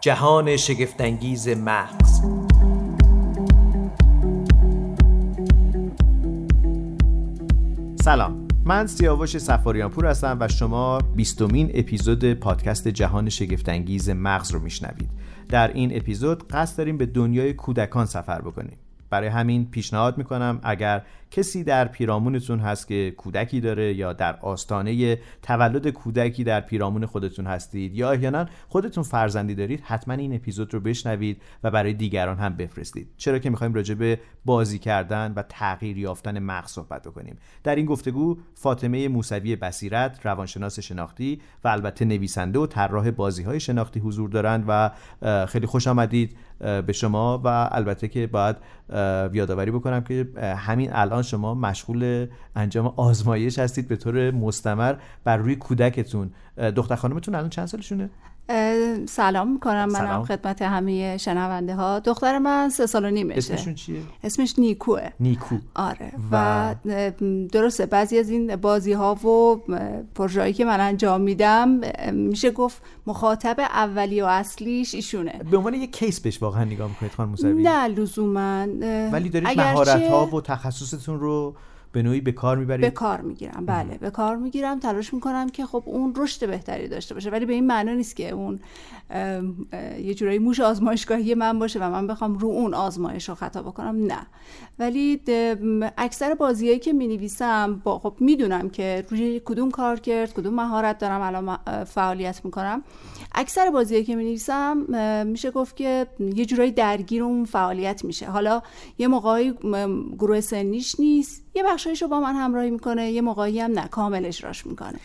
جهان شگفتانگیز مغز. سلام. من سیاوش سفاریان پور هستم و شما بیستمین اپیزود پادکست جهان شگفتانگیز مغز رو میشنوید. در این اپیزود قصد داریم به دنیای کودکان سفر بکنیم. برای همین پیشنهاد می‌کنم اگر کسی در پیرامونتون هست که کودکی داره یا در آستانه تولد کودکی در پیرامون خودتون هستید یا احیانا خودتون فرزندی دارید حتما این اپیزود رو بشنوید و برای دیگران هم بفرستید. چرا که می‌خوایم راجع به بازی کردن و تغییر یافتن مغز صحبت بکنیم. در این گفتگو فاطمه موسوی بصیرت روانشناس شناختی و البته نویسنده و طراح بازی های شناختی حضور دارند و خیلی خوش آمدید به شما و البته که باید یادآوری بکنم که همین الان شما مشغول انجام آزمایش هستید به طور مستمر بر روی کودکتون. دختر خانمتون الان چند سالشونه؟ سلام. می‌کنم منم خدمت همه شنونده ها دختر من سه سال و نیمشه. اسمشون چیه؟ اسمش نیکوه. نیکو. آره. و, درسته بعضی از این بازی ها و پروژه‌ای که من انجام میدم میشه گفت مخاطب اولی و اصلیش ایشونه. به عنوان یه کیس بهش واقعا نگاه می‌کنید خانم موسوی؟ نه لزوما. ولی دارید مهارت ها و تخصصتون رو به نوعی به کار می‌برید؟ به کار می‌گیرم. بله به کار می‌گیرم. تلاش می‌کنم که خب اون رشد بهتری داشته باشه. ولی به این معنا نیست که اون یه جورایی موش آزمایشگاهی من باشه و من بخوام رو اون آزمایش رو خطا بکنم. نه. ولی اکثر بازیایی که می‌نویسم با خب می‌دونم که روی کدوم کار کرد کدوم مهارت دارم الان فعالیت می‌کنم. اکثر بازیایی که می‌نویسم میشه گفت که یه جورایی درگیر اون فعالیت میشه. حالا یه موقعی گروه سنیش نیست یه بخشایش رو با من همراهی می‌کنه یه موقعی هم نه کامل اجراش می‌کنه.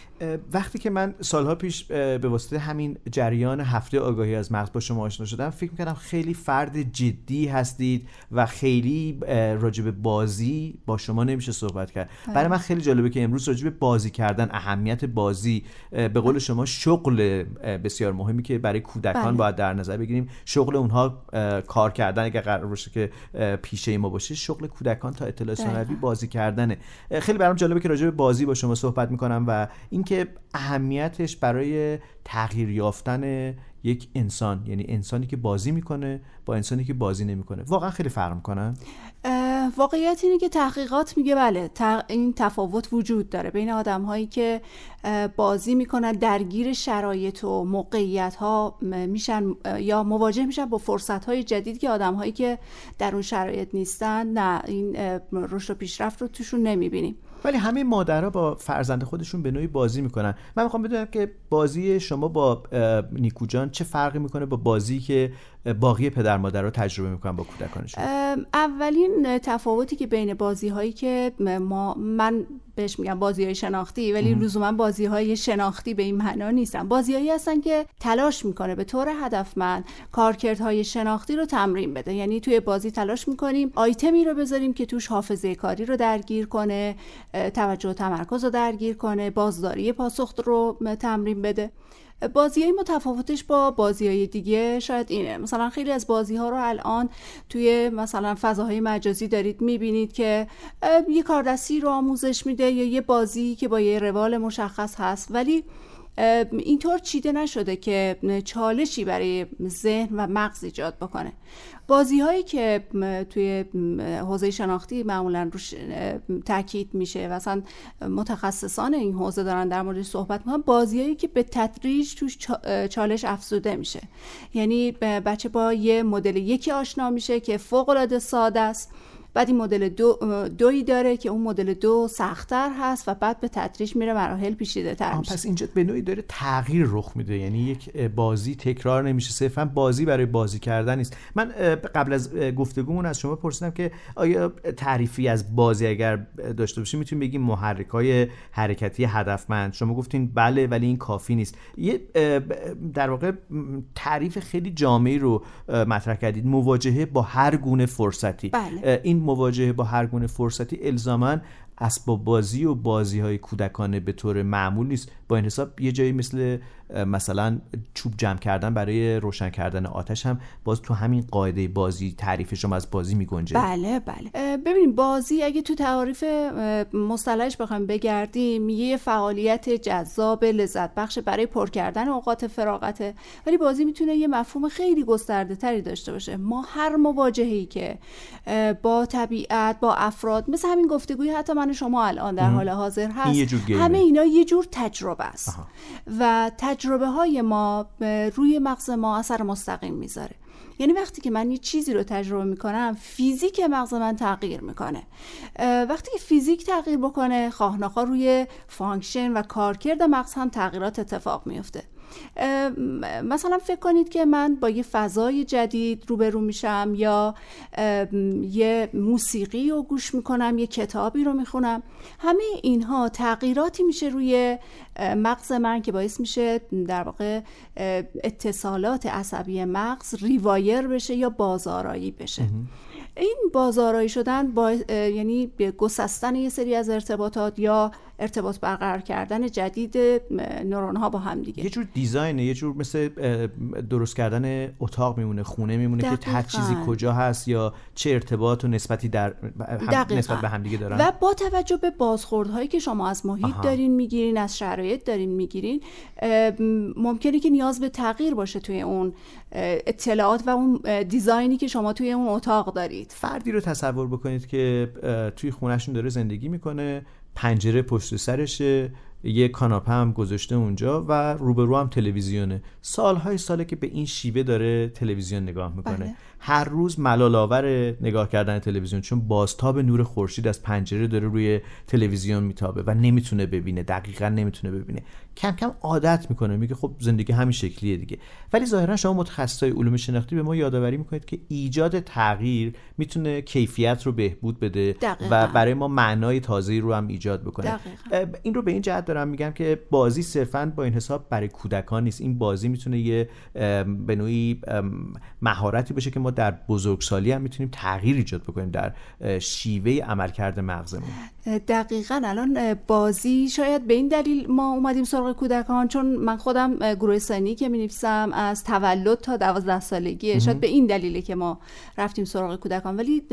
وقتی که من سالها پیش به واسطه همین جریان هفته آگاهی از مغز با شما آشنا شدم فکر می‌کردم خیلی فرد جدی هستید و خیلی راجب بازی با شما نمیشه صحبت کرد. بله. برای من خیلی جالبه که امروز راجب بازی کردن اهمیت بازی به قول شما شغل بسیار مهمی که برای کودکان بله. باید در نظر بگیریم. شغل اونها کار کردن اگر قرار باشه که پیشه ما باشه شغل کودکان تا اطلاع بازی کردنه. خیلی برام جالبه که راجع به بازی با شما صحبت می‌کنم و اینکه اهمیتش برای تغییر یافتن یک انسان یعنی انسانی که بازی می‌کنه با انسانی که بازی نمی‌کنه. واقعا خیلی فرق می‌کنن واقعیت اینه که تحقیقات میگه بله این تفاوت وجود داره بین آدم هایی که بازی می‌کنن درگیر شرایط و موقعیت ها میشن یا مواجه میشن با فرصت های جدید که آدم هایی که در اون شرایط نیستن نه این رشد و پیشرفت رو توشون نمی‌بینیم. ولی همه مادرها با فرزند خودشون به نوعی بازی می‌کنن. من می‌خوام بدونم که بازی شما با نیکو جان چه فرقی می‌کنه با بازی که باقی پدر مادر رو تجربه می‌کنن با کودکانشون؟ اولین تفاوتی که بین بازی هایی که ما من بهش میگم بازی های شناختی ولی لزوما بازی های شناختی به این معنا نیستن. بازی هایی هستن که تلاش می‌کنه به طور هدفمند کارکردهای شناختی رو تمرین بده. یعنی توی بازی تلاش می‌کنیم آیتمی رو بذاریم که توش حافظه کاری رو درگیر کنه توجه و تمرکز رو درگیر کنه بازداری پاسخ رو تمرین بده. بازی های متفاوتش با بازی های دیگه شاید اینه مثلا خیلی از بازی ها رو الان توی مثلا فضاهای مجازی دارید می‌بینید که یه کاردستی رو آموزش میده یا یه بازی که با یه روال مشخص هست. ولی اینطور چیده نشده که چالشی برای ذهن و مغز ایجاد بکنه. بازی هایی که توی حوزه شناختی معمولا روش تاکید میشه و اصلا متخصصان این حوزه دارن در موردش صحبت می‌کنن بازی هایی که به تدریج توش چالش افزوده میشه. یعنی بچه با یه مدل یکی آشنا میشه که فوق العاده ساده است. بعد این مدل دو دوی داره که اون مدل دو سختتر هست و بعد به تدریج میره مراحل پیچیده تر میشه. پس اینجا به نوعی داره تغییر رخ میده. یعنی یک بازی تکرار نمیشه. صرفا بازی برای بازی کردن نیست. من قبل از گفتگومون از شما پرسیدم که آیا تعریفی از بازی اگر داشته باشیم می‌تونیم بگیم محرک های حرکتی هدفمند؟ شما گفتین بله ولی این کافی نیست. یه در واقع تعریف خیلی جامعی رو مطرح کردید. مواجهه با هر گونه فرصتی. بله. این مواجهه با هر گونه فرصتی الزاما اسباب بازی و بازی های کودکانه به طور معمول نیست. با این حساب یه جایی مثل مثلا چوب جمع کردن برای روشن کردن آتش هم باز تو همین قاعده بازی تعریف شما از بازی میگنجه. بله بله. ببینیم بازی اگه تو تعاریف مصطلحش بخوایم بگردیم یه فعالیت جذاب لذت بخش برای پر کردن اوقات فراغته ولی بازی می‌تونه یه مفهوم خیلی گسترده تری داشته باشه. ما هر مواجهی که با طبیعت با افراد مثل همین گفتگوی حتی من شما الان در حال حاضر هست. همه اینا یه جور تجربه است. و تجربه های ما روی مغز ما اثر مستقیم می‌ذاره. یعنی وقتی که من یه چیزی رو تجربه می‌کنم فیزیک مغز من تغییر می‌کنه. وقتی که فیزیک تغییر بکنه خواه روی function و کارکرد مغز هم تغییرات اتفاق میفته مثلا فکر کنید که من با یه فضای جدید روبرو میشم یا یه موسیقی رو گوش می‌کنم یه کتابی رو می‌خونم. همه اینها تغییراتی میشه روی مغز من که باعث میشه در واقع اتصالات عصبی مغز ریوایر بشه یا بازارایی بشه. این بازارایی شدن با یعنی گسستن یه سری از ارتباطات یا ارتباط برقرار کردن جدید نورون ها با هم دیگه. یه جور دیزاینه یه جور مثل درست کردن اتاق میمونه خونه میمونه که هر چیزی کجا هست یا چه ارتباط و نسبتی در هم نسبت به همدیگه دارن. و با توجه به بازخوردهایی که شما از محیط دارین می‌گیرین از شرایط دارین می‌گیرین ممکنه که نیاز به تغییر باشه توی اون اطلاعات و اون دیزاینی که شما توی اون اتاق دارید. فردی رو تصور بکنید که توی خونهشون داره زندگی می‌کنه پنجره پشت سرشه. یه کاناپه هم گذاشته اونجا و روبرو هم تلویزیونه. سالهای ساله که به این شیوه داره تلویزیون نگاه می‌کنه. بله. هر روز ملال نگاه کردن تلویزیون چون بازتاب نور خورشید از پنجره داره روی تلویزیون میتابه و نمی‌تونه ببینه دقیقا نمی‌تونه ببینه. کم کم عادت می‌کنه میگه خب زندگی همین شکلیه دیگه. ولی ظاهرا شما متخصصای علوم شناختی به ما یادآوری می‌کنید که ایجاد تغییر می‌تونه کیفیت رو بهبود بده و برای ما معنای تازه‌ای رو هم ایجاد بکنه. این رو به این جهت دارم میگم که بازی صرفا با این حساب برای کودکان نیست. این بازی می‌تونه یه به نوعی مهارتی باشه که ما در بزرگسالی هم می‌تونیم تغییر ایجاد بکنیم در شیوه عملکرد مغزمون. دقیقا الان بازی شاید به این دلیل ما اومدیم سراغ کودکان چون من خودم گروه سنی که می از تولد تا دوازده سالگی شاید به این دلیله که ما رفتیم سراغ کودکان. ولی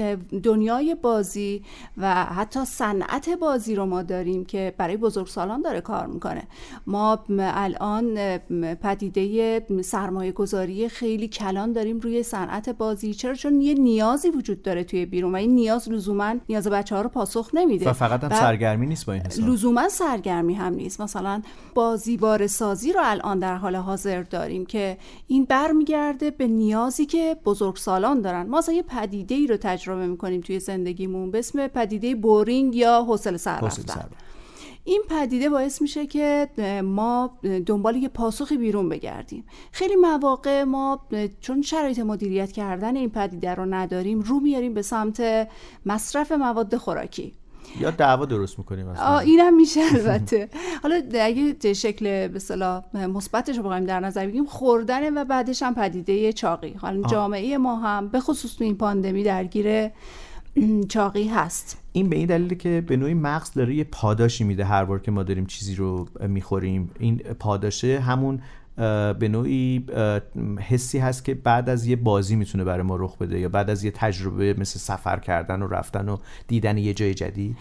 دنیای بازی و حتی صنعت بازی رو ما داریم که برای بزرگسالان داره کار می‌کنه. ما الان پدیده سرمایه گذاری خیلی کلان داریم روی صنعت بازی. چرا؟ چون یه نیازی وجود داره توی بیرون و این نیاز لزوما نیاز بچه ها رو پاسخ نمیده. فقط هم سرگرمی نیست با این حساب. لزوما سرگرمی هم نیست. مثلا بازیوار سازی رو الان در حال حاضر داریم که این برمیگرده به نیازی که بزرگسالان دارن. ما مثلا یه پدیده ای رو تجربه می‌کنیم توی زندگیمون به اسم پدیده بورینگ یا حوصله سر رفتن. این پدیده باعث میشه که ما دنبال یه پاسخی بیرون بگردیم. خیلی مواقع ما چون شرایط مدیریت کردن این پدیده رو نداریم رو میاریم به سمت مصرف مواد خوراکی. یا دعوا درست می‌کنیم آه اینم میشه البته. حالا اگه شکل به اصطلاح مثبتش رو بخوایم در نظر بگیریم خوردن و بعدش هم پدیده چاقی. حالا جامعه ما هم به خصوص تو این پاندمی درگیر چاقی هست. این به این دلیله که به نوعی مغز داره یه پاداشی میده هر بار که ما داریم چیزی رو می‌خوریم. این پاداشه همون به نوعی حسی هست که بعد از یه بازی می‌تونه برای ما رخ بده یا بعد از یه تجربه مثل سفر کردن و رفتن و دیدن یه جای جدید؟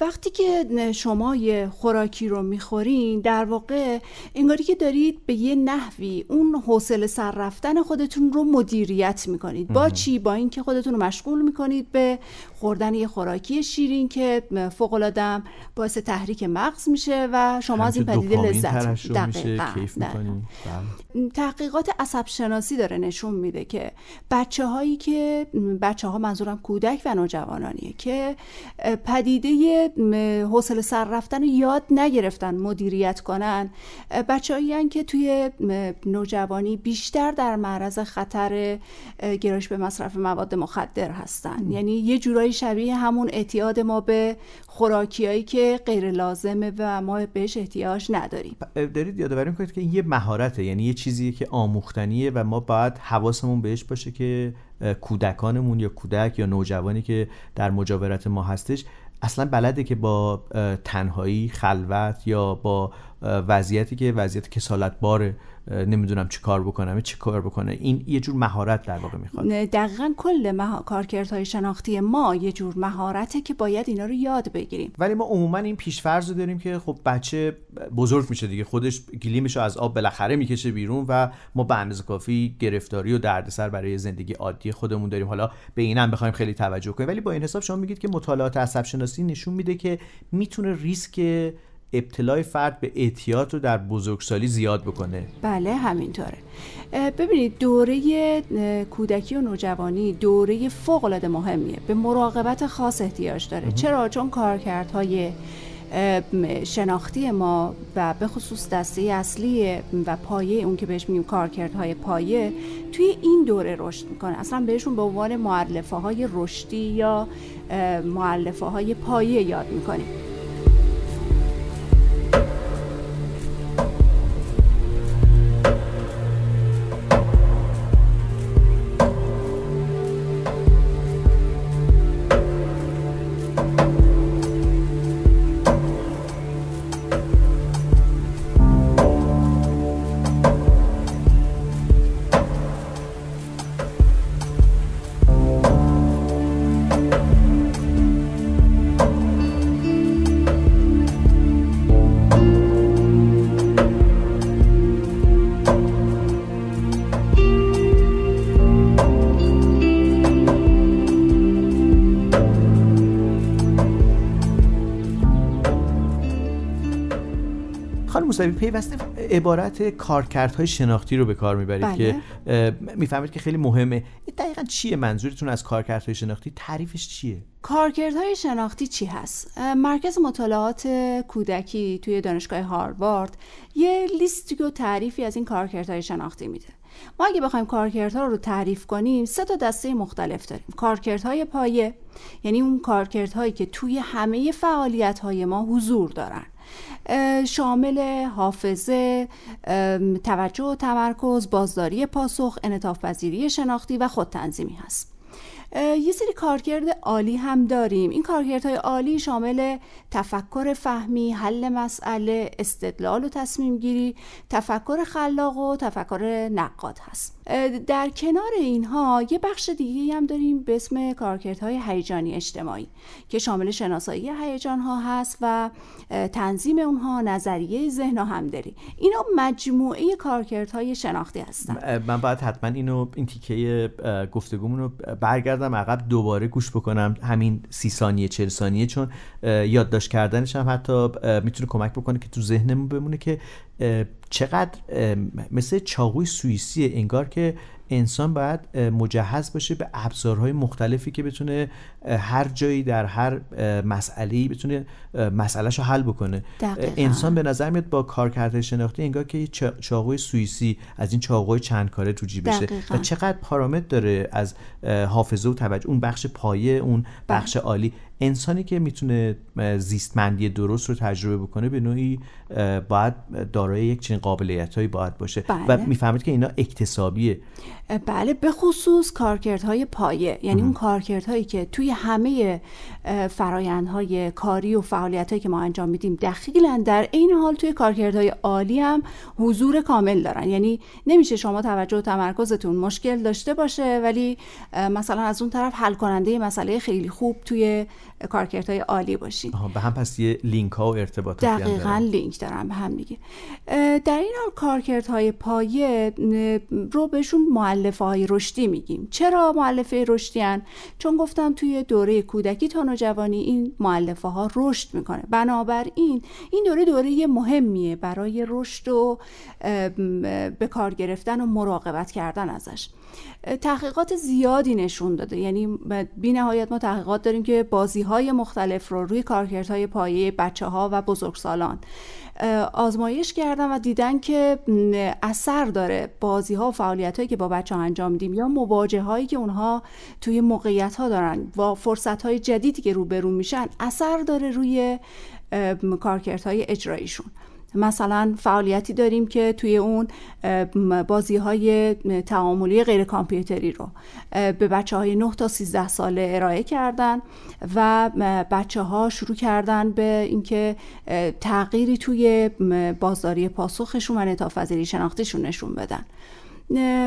وقتی که شما یه خوراکی رو می‌خورین در واقع انگاری که دارید به یه نحوی اون حوصله سر رفتن خودتون رو مدیریت می‌کنید. با چی؟ با اینکه خودتون رو مشغول می‌کنید به خوردن یه خوراکی شیرین که فوق العاده باعث تحریک مغز میشه و شما از این پدیده لذت دقیقاً. 咱 تحقیقات عصب شناسی داره نشون میده که بچه هایی که بچه ها منظورم کودک و نوجوانانیه که پدیده حوصله سر رفتن رو یاد نگرفتن مدیریت کنن. بچه هایی که توی نوجوانی بیشتر در معرض خطر گرایش به مصرف مواد مخدر هستن. یعنی یه جورایی شبیه همون اعتیاد ما به خوراکیایی که غیر لازمه و ما بهش احتیاج نداریم. دارید یادآوری می‌کنید که این یه مهارته یعنی یه چیزی که آموختنیه و ما باید حواسمون بهش باشه که کودکانمون یا کودک یا نوجوانی که در مجاورت ما هستش اصلا بلده که با تنهایی خلوت یا با وضعیتی که وضعیت کسالت باره نمی‌دونم چی کار بکنم چی کار بکنه. این یه جور مهارت در واقع می‌خواد. دقیقا کل مها... کارکردهای شناختی ما یه جور مهارته که باید اینا رو یاد بگیریم. ولی ما عموما این پیشفرض رو داریم که خب بچه بزرگ میشه دیگه. خودش گلیمش رو از آب بالاخره می‌کشه بیرون و ما به اندازه کافی گرفتاری و دردسر برای زندگی عادی خودمون داریم. حالا به اینم بخوایم خیلی توجه کنیم. ولی با این حساب شما میگید که مطالعات عصب شناسی نشون میده که می‌تونه ریسک ابتلای فرد به اعتیاد رو در بزرگسالی زیاد بکنه. بله همینطوره. ببینید دوره کودکی و نوجوانی دوره فوق العاده مهمیه. به مراقبت خاص احتیاج داره. چرا؟ چون کارکردهای شناختی ما و به خصوص دسته اصلی و پایه اون که بهش میگیم کارکردهای پایه توی این دوره رشد می‌کنه. اصلا بهشون به عنوان معلفه های رشدی یا معلفه های پایه یاد می‌کنیم. موسوی پیوسته عبارت کارکردهای شناختی رو به کار می‌برید بله. که می‌فهمید که خیلی مهمه. دقیقا چیه منظورتون از کارکردهای شناختی؟ تعریفش چیه؟ کارکردهای شناختی چی هست؟ مرکز مطالعات کودکی توی دانشگاه هاروارد یه لیستی و تعریفی از این کارکردهای شناختی میده. ما اگه بخوایم کارکردها رو تعریف کنیم سه تا دسته مختلف داریم. کارکردهای پایه یعنی اون کارکردهایی که توی همه فعالیت ما حضور دارن. شامل حافظه توجه و تمرکز بازداری پاسخ انطاف پذیری شناختی و خودتنظیمی هست. یه سری کارکرد عالی هم داریم. این کارکردهای عالی شامل تفکر فهمی حل مسئله استدلال و تصمیم گیری تفکر خلاق و تفکر نقاد هست. در کنار اینها یه بخش دیگه هم داریم به اسم کارکردهای هیجانی اجتماعی که شامل شناسایی هیجان ها هست و تنظیم اونها نظریه ذهن و همدلی. اینا مجموعه کارکردهای شناختی هستن. من باید حتما اینو این تیکه گفتگومون برگردم عقب دوباره گوش بکنم. همین سی ثانیه چل ثانیه چون یادداشت کردنش هم حتی می‌تونه کمک بکنه که تو ذهنمون بمونه که چقدر مثل چاقوی سوئیسی انگار که انسان باید مجهز باشه به ابزارهای مختلفی که بتونه هر جایی در هر مسئله بتونه مسئلهش رو حل بکنه دقیقا. انسان به نظر میاد با کارکرد شناختی انگار که چاقوی سوئیسی از این چاقوی چند کاره تو جیبشه و چقدر پارامتر داره از حافظه و توجه اون بخش پایه اون بله. بخش عالی انسانی که می‌تونه زیستمندی درست رو تجربه بکنه به نوعی باید دارای یک چنین قابلیت هایی باید باشه. بله. و می‌فهمید که اینا اکتسابیه. بله به خصوص کارکردهای پایه. یعنی اون کارکردهایی که توی همه فرایندهای کاری و فعالیت که ما انجام میدیم دخیلن در این حال توی کارکردهای عالی هم حضور کامل دارن. یعنی نمیشه شما توجه و تمرکزتون مشکل داشته باشه ولی مثلا از اون طرف حل کننده مسئله خیلی خوب توی کارکردهای عالی باشین به هم پس یه لینک ها و ارتباطات دقیقا لینک دارن به هم دیگه. در این حال کارکردهای پایه رو بهشون معلفه های رشدی میگیم. چرا معلفه رشدی هن؟ چون گفتم توی دوره کودکی تا نوجوانی این معلفه ها رشد می‌کنه. بنابراین این دوره دوره مهمیه برای رشد و به کار گرفتن و مراقبت کردن ازش. تحقیقات زیادی نشون داده. یعنی بی نهایت ما تحقیقات داریم که بازی های مختلف رو روی کارکردهای پایه بچه ها و بزرگسالان آزمایش کردن و دیدن که اثر داره بازی ها و فعالیت هایی که با بچه ها انجام میدیم یا مواجه هایی که اونها توی موقعیت ها دارن و فرصت های جدیدی که روبرو میشن اثر داره روی کارکردهای اجراییشون. مثلا فعالیتی داریم که توی اون بازی های تعاملی غیر کامپیوتری رو به بچه های 9 تا 13 ساله ارائه کردن و بچه ها شروع کردن به اینکه تغییری توی بازداری پاسخشون و نتاف شناختیشون نشون بدن.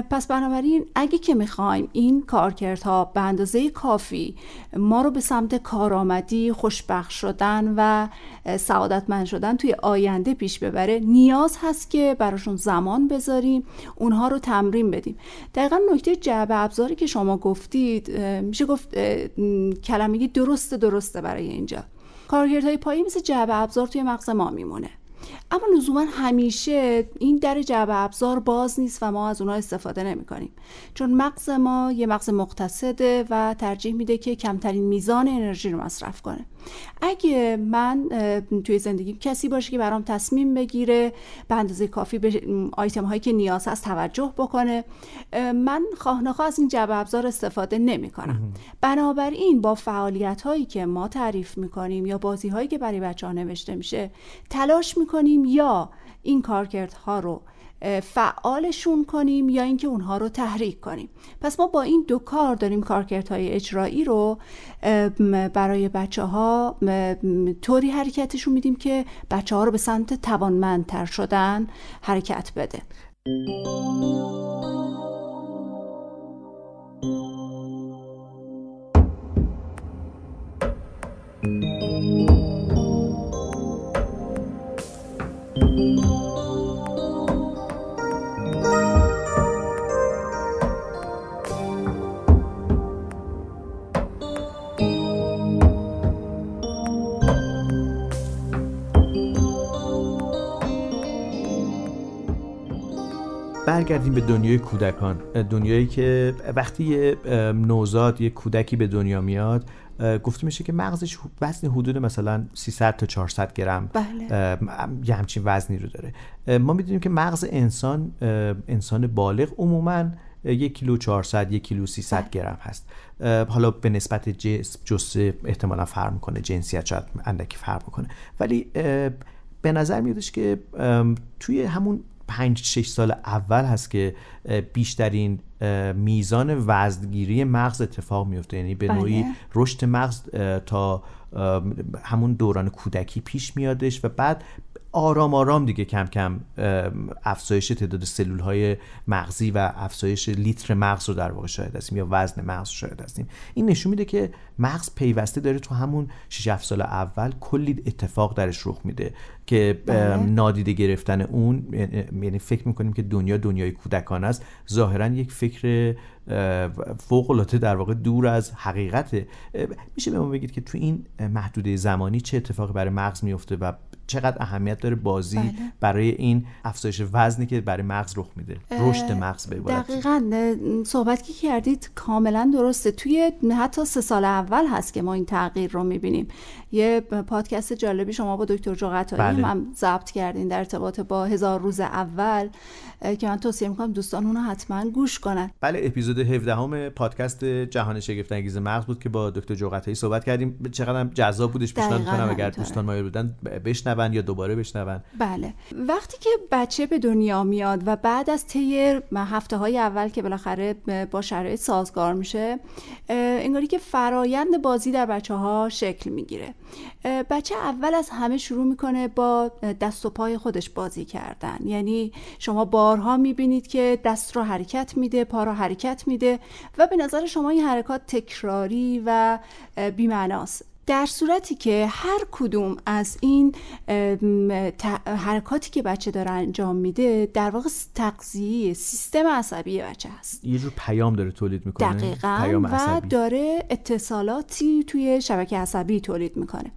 پس بنابراین اگه که می‌خوایم این کارکردها به اندازه کافی ما رو به سمت کارآمدی خوشبخت شدن و سعادتمند شدن توی آینده پیش ببره نیاز هست که براشون زمان بذاریم اونها رو تمرین بدیم. دقیقا نکته جعبه ابزاری که شما گفتید میشه گفت کلمگی درسته درسته برای اینجا. کارکردهای پایی مثل جعبه ابزار توی مغز ما میمونه. اما لزوما همیشه این در جعبه ابزار باز نیست و ما از اونها استفاده نمی کنیم. چون مغز ما یه مغز مقتصده و ترجیح میده که کمترین میزان انرژی رو مصرف کنه. اگه من توی زندگیم کسی باشه که برام تصمیم بگیره به اندازه کافی به آیتم هایی که نیاز هست توجه بکنه من خواه از این جعبه ابزار استفاده نمی کنم بنابراین با فعالیت هایی که ما تعریف می کنیم یا بازی هایی که برای بچه ها نوشته میشه تلاش می کنیم یا این کارکردها رو فعالشون کنیم یا اینکه اونها رو تحریک کنیم. پس ما با این دو کار داریم کارکردهای اجرایی رو برای بچه ها طوری حرکتشون میدیم که بچه ها رو به سمت توانمندتر شدن حرکت بده. برگردیم به دنیای کودکان دنیایی که وقتی یه نوزاد یه کودکی به دنیا میاد گفته میشه که مغزش وزن حدود مثلا 300 تا 400 گرم بله. یه همچین وزنی رو داره ما می‌دونیم که مغز انسان انسان بالغ عموما یک کیلو 400 یک کیلو 300 بله. گرم هست حالا به نسبت جسم جسه احتمالا فرق می‌کنه جنسیت شاید اندکی فرق می‌کنه ولی به نظر میادش که توی همون پنج شش سال اول هست که بیشترین میزان وزنگیری مغز اتفاق میفته یعنی به نوعی بله. رشد مغز تا همون دوران کودکی پیش میادش و بعد آرام آرام دیگه کم کم افزایش تعداد سلول های مغزی و افزایش لیتر مغز رو در واقع شاهد هستیم یا وزن مغز رو شاهد هستیم. این نشون میده که مغز پیوسته داره تو همون 6 7 سال اول کلی اتفاق درش رخ میده که بله. نادیده گرفتن اون یعنی فکر می‌کنیم که دنیا دنیای کودکان است. ظاهرا یک فکر فوق العاده در واقع دور از حقیقت میشه به ما بگید که تو این محدوده زمانی چه اتفاقی برای مغز میفته و چقدر اهمیت داره بازی بله. برای این افزایش وزنی که برای مغز رخ میده رشد مغز به دقیقا صحبت که کردید کاملا درسته. توی حتی سه سال اول هست که ما این تغییر رو می‌بینیم. یه پادکست جالبی شما با دکتر جوقتایی بله. هم ضبط کردین در ارتباط با هزار روز اول که من توصیه می‌کنم دوستان اونو حتما گوش کنن. بله اپیزود 17 همه پادکست جهان شگفت انگیز مغز بود که با دکتر جوقتایی صحبت کردیم. چقدر جذاب بودش پیشنهاد می‌کنم اگر دوستان مایل بودن بشنون یا دوباره بشنون. بله. وقتی که بچه به دنیا میاد و بعد از طی هفته های اول که بالاخره با شرایط سازگار میشه انگاری که فرایند بازی در بچه ها شکل می‌گیره. بچه اول از همه شروع می‌کنه با دست و پای خودش بازی کردن. یعنی شما بارها می‌بینید که دست رو حرکت میده پا رو حرکت میده و به نظر شما این حرکات تکراری و بیمعناست. در صورتی که هر کدوم از این حرکاتی که بچه داره انجام میده در واقع تغذیه سیستم عصبی بچه هست. یه جور پیام داره تولید می‌کنه. دقیقا پیام و داره اتصالاتی توی شبکه عصبی تولید می‌کنه.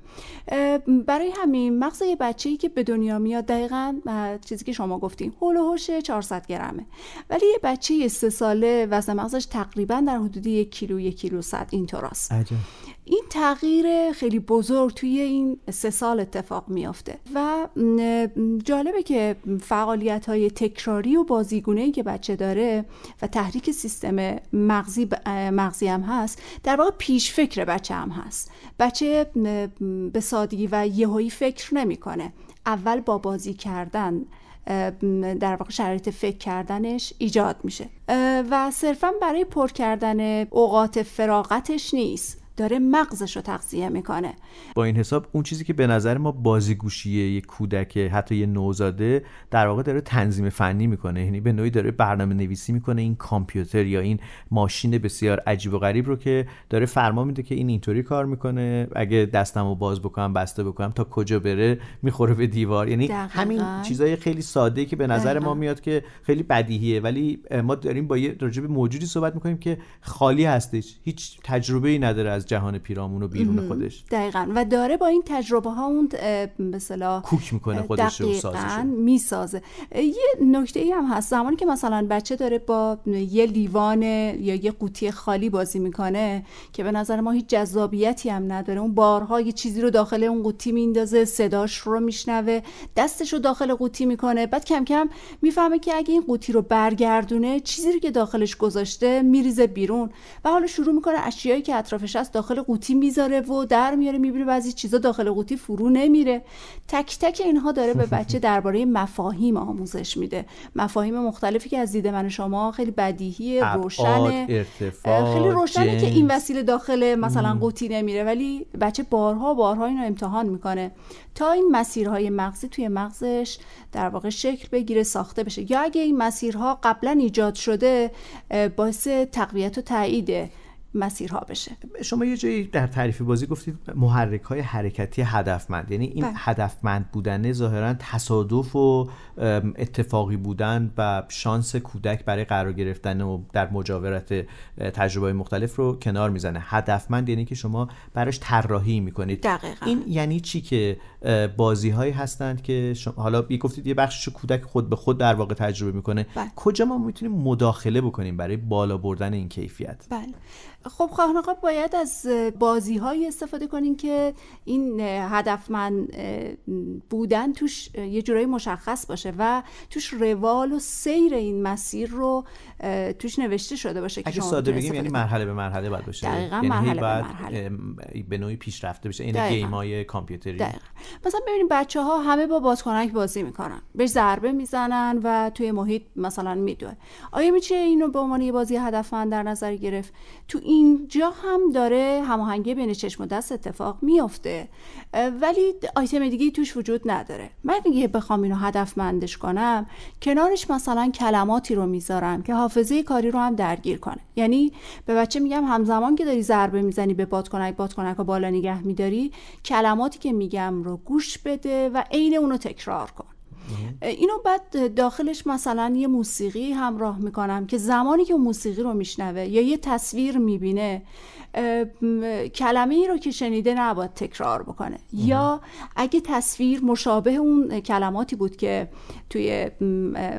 برای همین مغز یه بچه ای که به دنیا میاد دقیقا چیزی که شما گفتیم هول و 400 گرمه. ولی یه بچه سه ساله وزن مغزش تقریبا در حدود یک کیلو یک کیلو صد اینطور است این تغییر خیلی بزرگ توی این سه سال اتفاق میافته. و جالبه که فعالیت های تکراری و بازیگونه ای که بچه داره و تحریک سیستم مغزی, مغزی هم هست در واقع پیش فکر بچه هم هست. بچه به سادگی و یهویی فکر نمی‌کنه. اول با بازی کردن در واقع شرایط فکر کردنش ایجاد میشه. و صرفا برای پر کردن اوقات فراغتش نیست. داره مغزش رو تغذیه می‌کنه. با این حساب اون چیزی که به نظر ما بازیگوشیه یه کودک حتی یه نوزاده در واقع داره تنظیم فنی می‌کنه. یعنی به نوعی داره برنامه نویسی می‌کنه این کامپیوتر یا این ماشین بسیار عجیب و غریب رو که داره فرما میده که این اینطوری کار می‌کنه. اگه دستمو باز بکنم بسته بکنم تا کجا بره می‌خوره به دیوار. یعنی همین چیزای خیلی ساده که به نظر ما میاد که خیلی بدیهیه. ولی ما داریم با یه راجب موجودی صحبت می‌کنیم که خالی هستش. هیچ تجربه ای نداره از جهان پیرامون و بیرون خودش. دقیقا. و داره با این تجربه ها اون مثلا کوک می‌کنه خودش رو. می‌سازه. یه نکته ای هم هست. زمانی که مثلا بچه داره با یه لیوان یا یه قوطی خالی بازی می‌کنه که به نظر ما هیچ جذابیتی هم نداره اون بارها یه چیزی رو داخل اون قوطی میندازه صداش رو میشنوه دستش رو داخل قوطی می‌کنه. بعد کم کم می‌فهمه که اگه این قوطی رو برگردونه چیزی رو که داخلش گذاشته میریزه بیرون. و حالا شروع می‌کنه اشیایی که اطرافش هست داخل قوطی می‌ذاره و در میاره می‌بینه بعضی چیزا داخل قوطی فرو نمیره. تک تک اینها داره به بچه درباره مفاهیم آموزش میده. مفاهیم مختلفی که از دید من شما خیلی بدیهی روشنه. خیلی روشنه که این وسیله داخل مثلا قوطی نمیره ولی بچه بارها بارها اینو امتحان می‌کنه. تا این مسیرهای مغزی توی مغزش در واقع شکل بگیره ساخته بشه. یا اگه این مسیرها قبلا ایجاد شده باعث تقویت و تایید مسیرها بشه. شما یه جایی در تعریف بازی گفتید محرک های حرکتی هدفمند. یعنی این بله. هدفمند بودن ظاهرا تصادف و اتفاقی بودن و شانس کودک برای قرار گرفتن و در مجاورت تجربه مختلف رو کنار می‌زنه. هدفمند یعنی که شما براش طراحی می‌کنید. دقیقا. این یعنی چی که بازی هایی هستند که شما حالا یه گفتید یه بخشش کودک خود به خود در واقع تجربه می‌کنه. بله. کجا ما می‌تونیم مداخله بکنیم برای بالا بردن این کیفیت؟ بله. خب خواهان باید از بازی های استفاده کنین که این هدفمند بودن توش یه جورایی مشخص باشه و توش روال و سیر این مسیر رو توش نوشته شده باشه اگه ساده بگیم یعنی مرحله به مرحله باید باشه. دقیقا یعنی مرحله به مرحله. به نوعی پیشرفته بشه. این گیم های کامپیوتری. دقیقا. مثلا ببینیم بچه ها همه با بادکنک بازی می‌کنن. بهش ضربه می‌زنن و توی محیط مثلا میدوه. آیا میشه اینو به عنوان یه بازی هدفمند در نظر گرفت؟ تو اینجا هم داره هماهنگی بین چشم و دست اتفاق میافته. ولی آیتم دیگه توش وجود نداره. من اگه بخوام اینو هدفمندش کنم کنارش مثلا کلماتی رو می‌ذارم که حافظه کاری رو هم درگیر کنه. یعنی به بچه میگم همزمان که داری ضربه می‌زنی به بادکنک بادکنک رو بالا نگه میداری کلماتی که میگم رو گوش بده و عین اونو تکرار کن. اینو بعد داخلش مثلا یه موسیقی همراه می‌کنم که زمانی که موسیقی رو میشنوه یا یه تصویر می‌بینه کلمه ای رو که شنیده نباید تکرار بکنه. یا اگه تصویر مشابه اون کلماتی بود که توی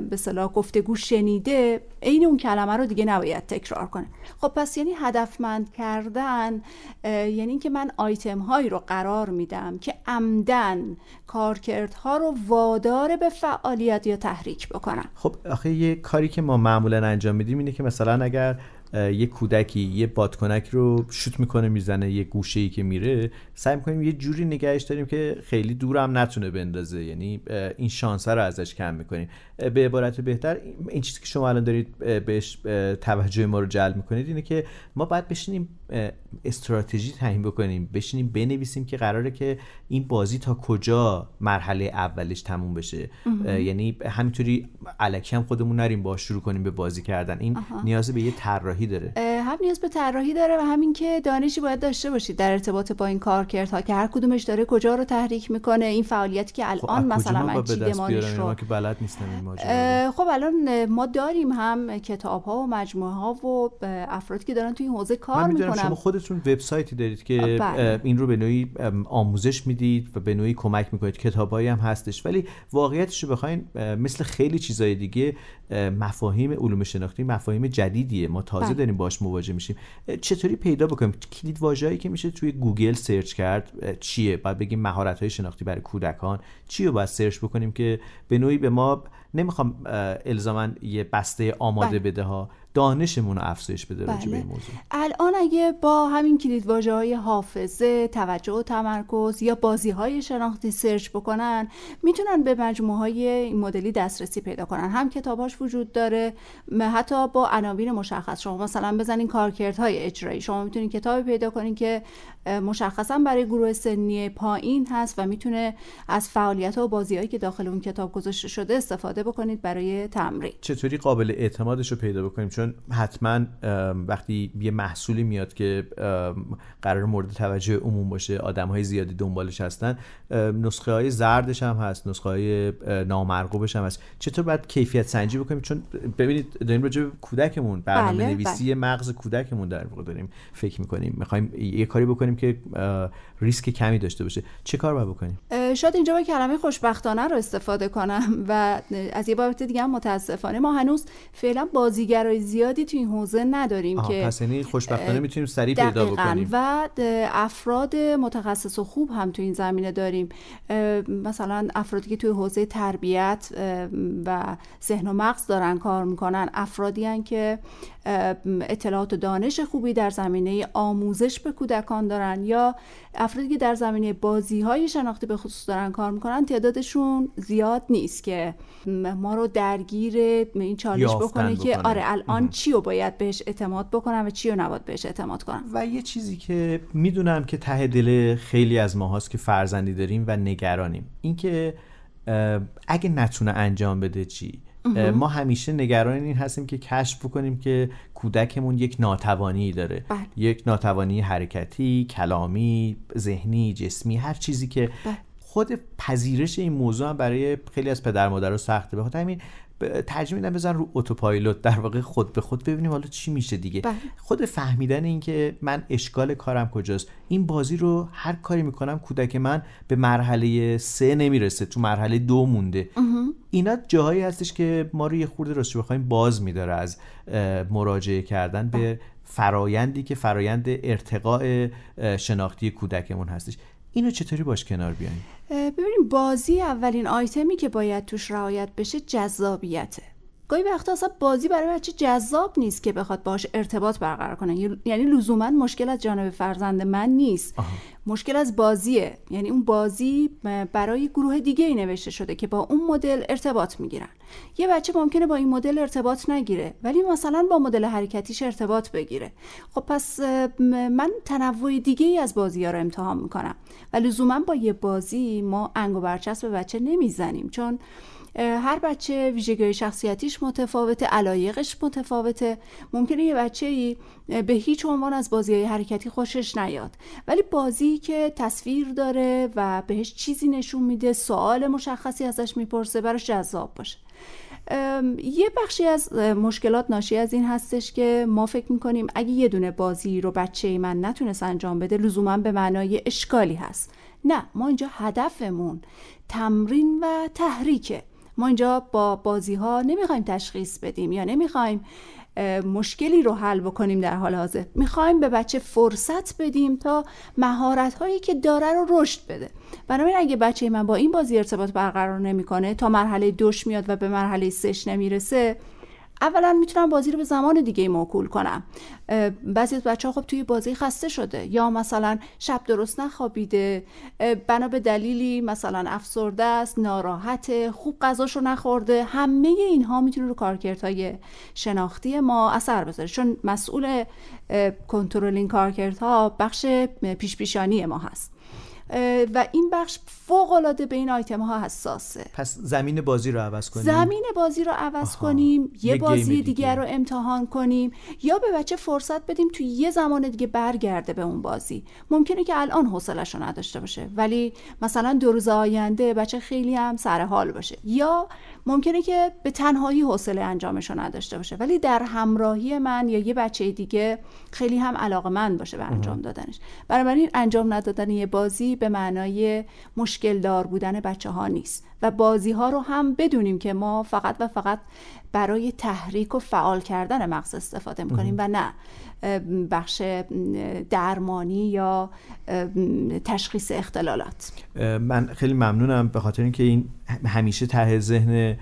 به صلاح گفتگو شنیده عین اون کلمه رو دیگه نباید تکرار کنه. خب پس یعنی هدفمند کردن یعنی اینکه من آیتم هایی رو قرار میدم که عمدن کارکردها رو وادار به فعالیت یا تحریک بکنم خب آخه یه کاری که ما معمولا انجام میدیم اینه که مثلا اگر یه کودکی یه بادکنک رو شوت می‌کنه می‌زنه یه گوشه ای که میره. سعی می‌کنیم یه جوری نگهش داریم که خیلی دورم نتونه بندازه. یعنی این شانسه رو ازش کم می‌کنیم. به عبارت بهتر این چیزی که شما الان دارید بهش توجه ما رو جلب می‌کنید اینه که ما باید بشینیم استراتژی تعیین بکنیم بشینیم بنویسیم که قراره که این بازی تا کجا مرحله اولش تموم بشه. یعنی همینطوری علکی هم خودمون نریم با شروع کنیم به بازی کردن. این نیاز به یه طراحی داره. هم نیاز به طراحی داره و همین که دانشی باید داشته باشید در ارتباط با این کارکردها که هر کدومش داره کجا رو تحریک می‌کنه این فعالیتی که الان خب مثلا من چیدمانش رو که بلد نیستم خب الان ما داریم هم کتاب ها و مجموعه ها و افرادی که دارن توی این حوزه کار می‌کنن. شما خودتون وبسایتی دارید که بله. این رو به نوعی آموزش می‌دید و به نوعی کمک می‌کنید. کتابایی هم هستش. ولی واقعیتش رو بخواین مثل خیلی چیزای دیگه مفاهیم علوم شناختی مفاهیم جدیدیه. ما تازه بله. داریم باش مواجه میشیم. چطوری پیدا بکنیم؟ کلید واژه‌ای که میشه توی گوگل search کرد چیه؟ بعد بگیم مهارت های شناختی برای کودکان. چی رو باید search بکنیم که به نوعی به ما نمی‌خوام الزاما یه بسته آماده بله. بده ها. دانشمون رو افزایش بده راجع به بله. این موضوع. الان اگه با همین کلید های حافظه توجه و تمرکز یا بازی های شناختی سرچ بکنن می‌تونن به مجموعه های این مدلی دسترسی پیدا کنن. هم کتاباش وجود داره حتی با عناوین مشخص. شما مثلا بزنین کارکردهای اجرایی. شما می‌تونین کتابی پیدا کنین که مشخصا برای گروه سنی پایین هست و می‌تونه از فعالیت و بازی که داخل اون کتاب گذاشته شده استفاده بکنید برای تمرین. چطوری قابل اعتمادش رو پیدا بکنیم؟ چون حتما ام، وقتی یه محصولی میاد که قرار مورد توجه عموم باشه آدم های زیادی دنبالش هستن نسخه های زردش هم هست نسخه های نامرغوبش هم هست. چطور باید کیفیت سنجی بکنیم؟ چون ببینید داریم راجع کودکمون برنامه بله، نویسی مغز کودکمون در واقع داریم فکر می‌کنیم. می‌خوایم یه کاری بکنیم که ریسک کمی داشته باشه. چه کار باید بکنیم؟ شاید اینجا با کلمه خوشبختانه رو استفاده کنم و از یه بابت دیگه هم متاسفانه ما هنوز فعلا بازیگرای زیادی تو این حوزه نداریم که پس یعنی خوشبختانه می‌تونیم سریع پیدا بکنیم. و افراد متخصص و خوب هم تو این زمینه داریم. مثلا افرادی که توی حوزه تربیت و ذهن و مغز دارن کار می‌کنن افرادی هن که اطلاعات و دانش خوبی در زمینه آموزش به کودکان دارن یا افرادی که در زمینه بازی های شناختی به خصوص دارن کار می‌کنن تعدادشون زیاد نیست که ما رو درگیر این چالش بکنه که. آره الان چی رو باید بهش اعتماد بکنم و چی رو نباید بهش اعتماد کنم؟ و یه چیزی که می‌دونم که ته دل خیلی از ماهاست که فرزندی داریم و نگرانیم اینکه اگه نتونه انجام بده چی؟ ما همیشه نگران این هستیم که کشف بکنیم که کودکمون یک ناتوانی داره بله. یک ناتوانی حرکتی کلامی ذهنی جسمی هر چیزی که بله. خود پذیرش این موضوع هم برای خیلی از پدر مادرها سخته بخاطر همین ترجیح میدم بزن رو اتوپایلوت در واقع خود به خود ببینیم حالا چی میشه دیگه. بله. خود فهمیدن این که من اشکال کارم کجاست. این بازی رو هر کاری می‌کنم کودک من به مرحله سه نمی‌رسه تو مرحله دو مونده. اینا جاهایی هستش که ما رو یه خورده راستش بخوایم باز میداره از مراجعه کردن به فرایندی که فرایند ارتقاء شناختی کودکمون هستش. اینو چطوری باش کنار بیایم؟ ببینیم بازی اولین آیتمی که باید توش رعایت بشه جذابیته. گاهی وقتا اصلا بازی برای بچه جذاب نیست که بخواد باش ارتباط برقرار کنه. یعنی لزوما مشکل از جانب فرزند من نیست. مشکل از بازیه. یعنی اون بازی برای گروه دیگه ای نوشته شده که با اون مدل ارتباط می‌گیرن. یه بچه ممکنه با این مدل ارتباط نگیره ولی مثلا با مدل حرکتیش ارتباط بگیره. خب پس من تنوع دیگه ای از بازی ها رو امتحان می‌کنم. و لزوما با یه بازی ما انگ و برچسب به بچه نمی‌زنیم. چون هر بچه ویژگی شخصیتیش متفاوته علایقش متفاوته. ممکنه یه بچه ای به هیچ عنوان از بازی های حرکتی خوشش نیاد. ولی بازی که تصویر داره و بهش چیزی نشون میده سوال مشخصی ازش می‌پرسه براش جذاب باشه. یه بخشی از مشکلات ناشی از این هستش که ما فکر می‌کنیم اگه یه دونه بازی رو بچه من نتونست انجام بده لزوما به معنای اشکالی هست. نه ما اینجا هدفمون تمرین و تحریکه. ما اینجا با بازی ها نمی‌خوایم تشخیص بدیم یا نمی‌خوایم مشکلی رو حل بکنیم در حال حاضر. می‌خوایم به بچه فرصت بدیم تا مهارت هایی که داره رو رشد بده. بنابراین اگه بچه من با این بازی ارتباط برقرار نمی‌کنه تا مرحله دوش میاد و به مرحله سش نمی‌رسه اولا می‌تونم بازی رو به زمان دیگه موکول کنم. بعضی از بچه ها خب توی بازی خسته شده. یا مثلا شب درست نخوابیده. بنا به دلیلی مثلا افسرده است ناراحته خوب غذاشو نخورده. همه اینها می‌تونه رو کارکردهای شناختی ما اثر بذاره. چون مسئول کنترل این کارکردها بخش پیش پیشانی ما هست. و این بخش فوق العاده به این آیتم ها حساسه پس زمین بازی رو عوض کنیم زمین بازی رو عوض آها. کنیم یه بازی دیگه. دیگر رو امتحان کنیم یا به بچه فرصت بدیم تو یه زمان دیگه برگرده به اون بازی ممکنه که الان حوصلش رو نداشته باشه ولی مثلا دو روز آینده بچه خیلی هم سر حال باشه یا ممکنه که به تنهایی حوصله انجامش رو نداشته باشه ولی در همراهی من یا یه بچه دیگه خیلی هم علاقه من باشه به انجام دادنش. بنابراین انجام ندادن یه بازی به معنای مشکل دار بودن بچه ها نیست و بازی ها رو هم بدونیم که ما فقط و فقط برای تحریک و فعال کردن مغز استفاده می‌کنیم و نه. بخش درمانی یا تشخیص اختلالات. من خیلی ممنونم به خاطر اینکه این همیشه ته ذهن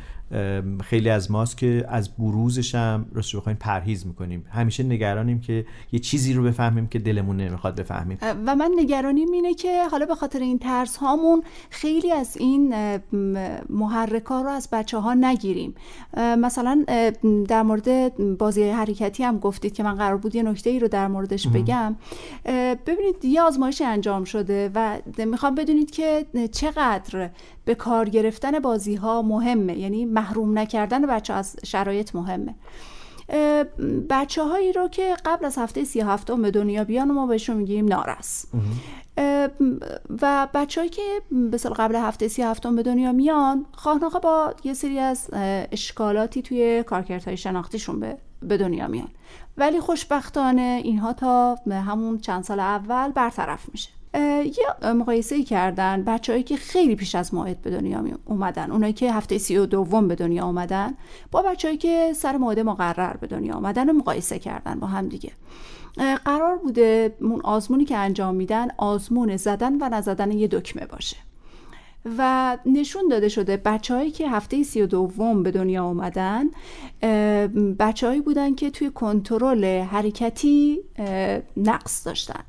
خیلی از ماست که از بروزش هم راستش بخوایم پرهیز می‌کنیم. همیشه نگرانیم که یه چیزی رو بفهمیم که دلمون نمی‌خواد بفهمیم. و من نگرانیم اینه که حالا به خاطر این ترس هامون خیلی از این محرکا رو از بچه ها نگیریم مثلا در مورد بازی حرکتی هم گفتید که من قرار بود یه نکته ای رو در موردش بگم. ببینید یه آزمایش انجام شده و می‌خوام بدونید که چقدر به کار گرفتن بازی ها مهمه یعنی محروم نکردن بچه از شرایط مهمه. بچه هایی رو که قبل از هفته سی هفتم به دنیا بیان ما بهشون میگیم نارس و بچههایی که به قبل هفته سی هفتم به دنیا میان خواهناخه با یه سری از اشکالاتی توی کارکردهای شناختیشون به به دنیا میان. ولی خوشبختانه اینها تا همون چند سال اول برطرف میشه. یه مقایسه ای کردن بچههایی که خیلی پیش از موعد به دنیا اومدن اونایی که هفته سی و دوم به دنیا اومدن با بچههایی که سر موعد مقرر به دنیا اومدن و مقایسه کردن با هم دیگه. قرار بوده اون آزمونی که انجام میدن آزمون زدن و نزدن یه دکمه باشه. و نشون داده شده بچههایی که هفته سی و دوم به دنیا آمدن بچههایی بودن که توی کنترل حرکتی نقص داشتن.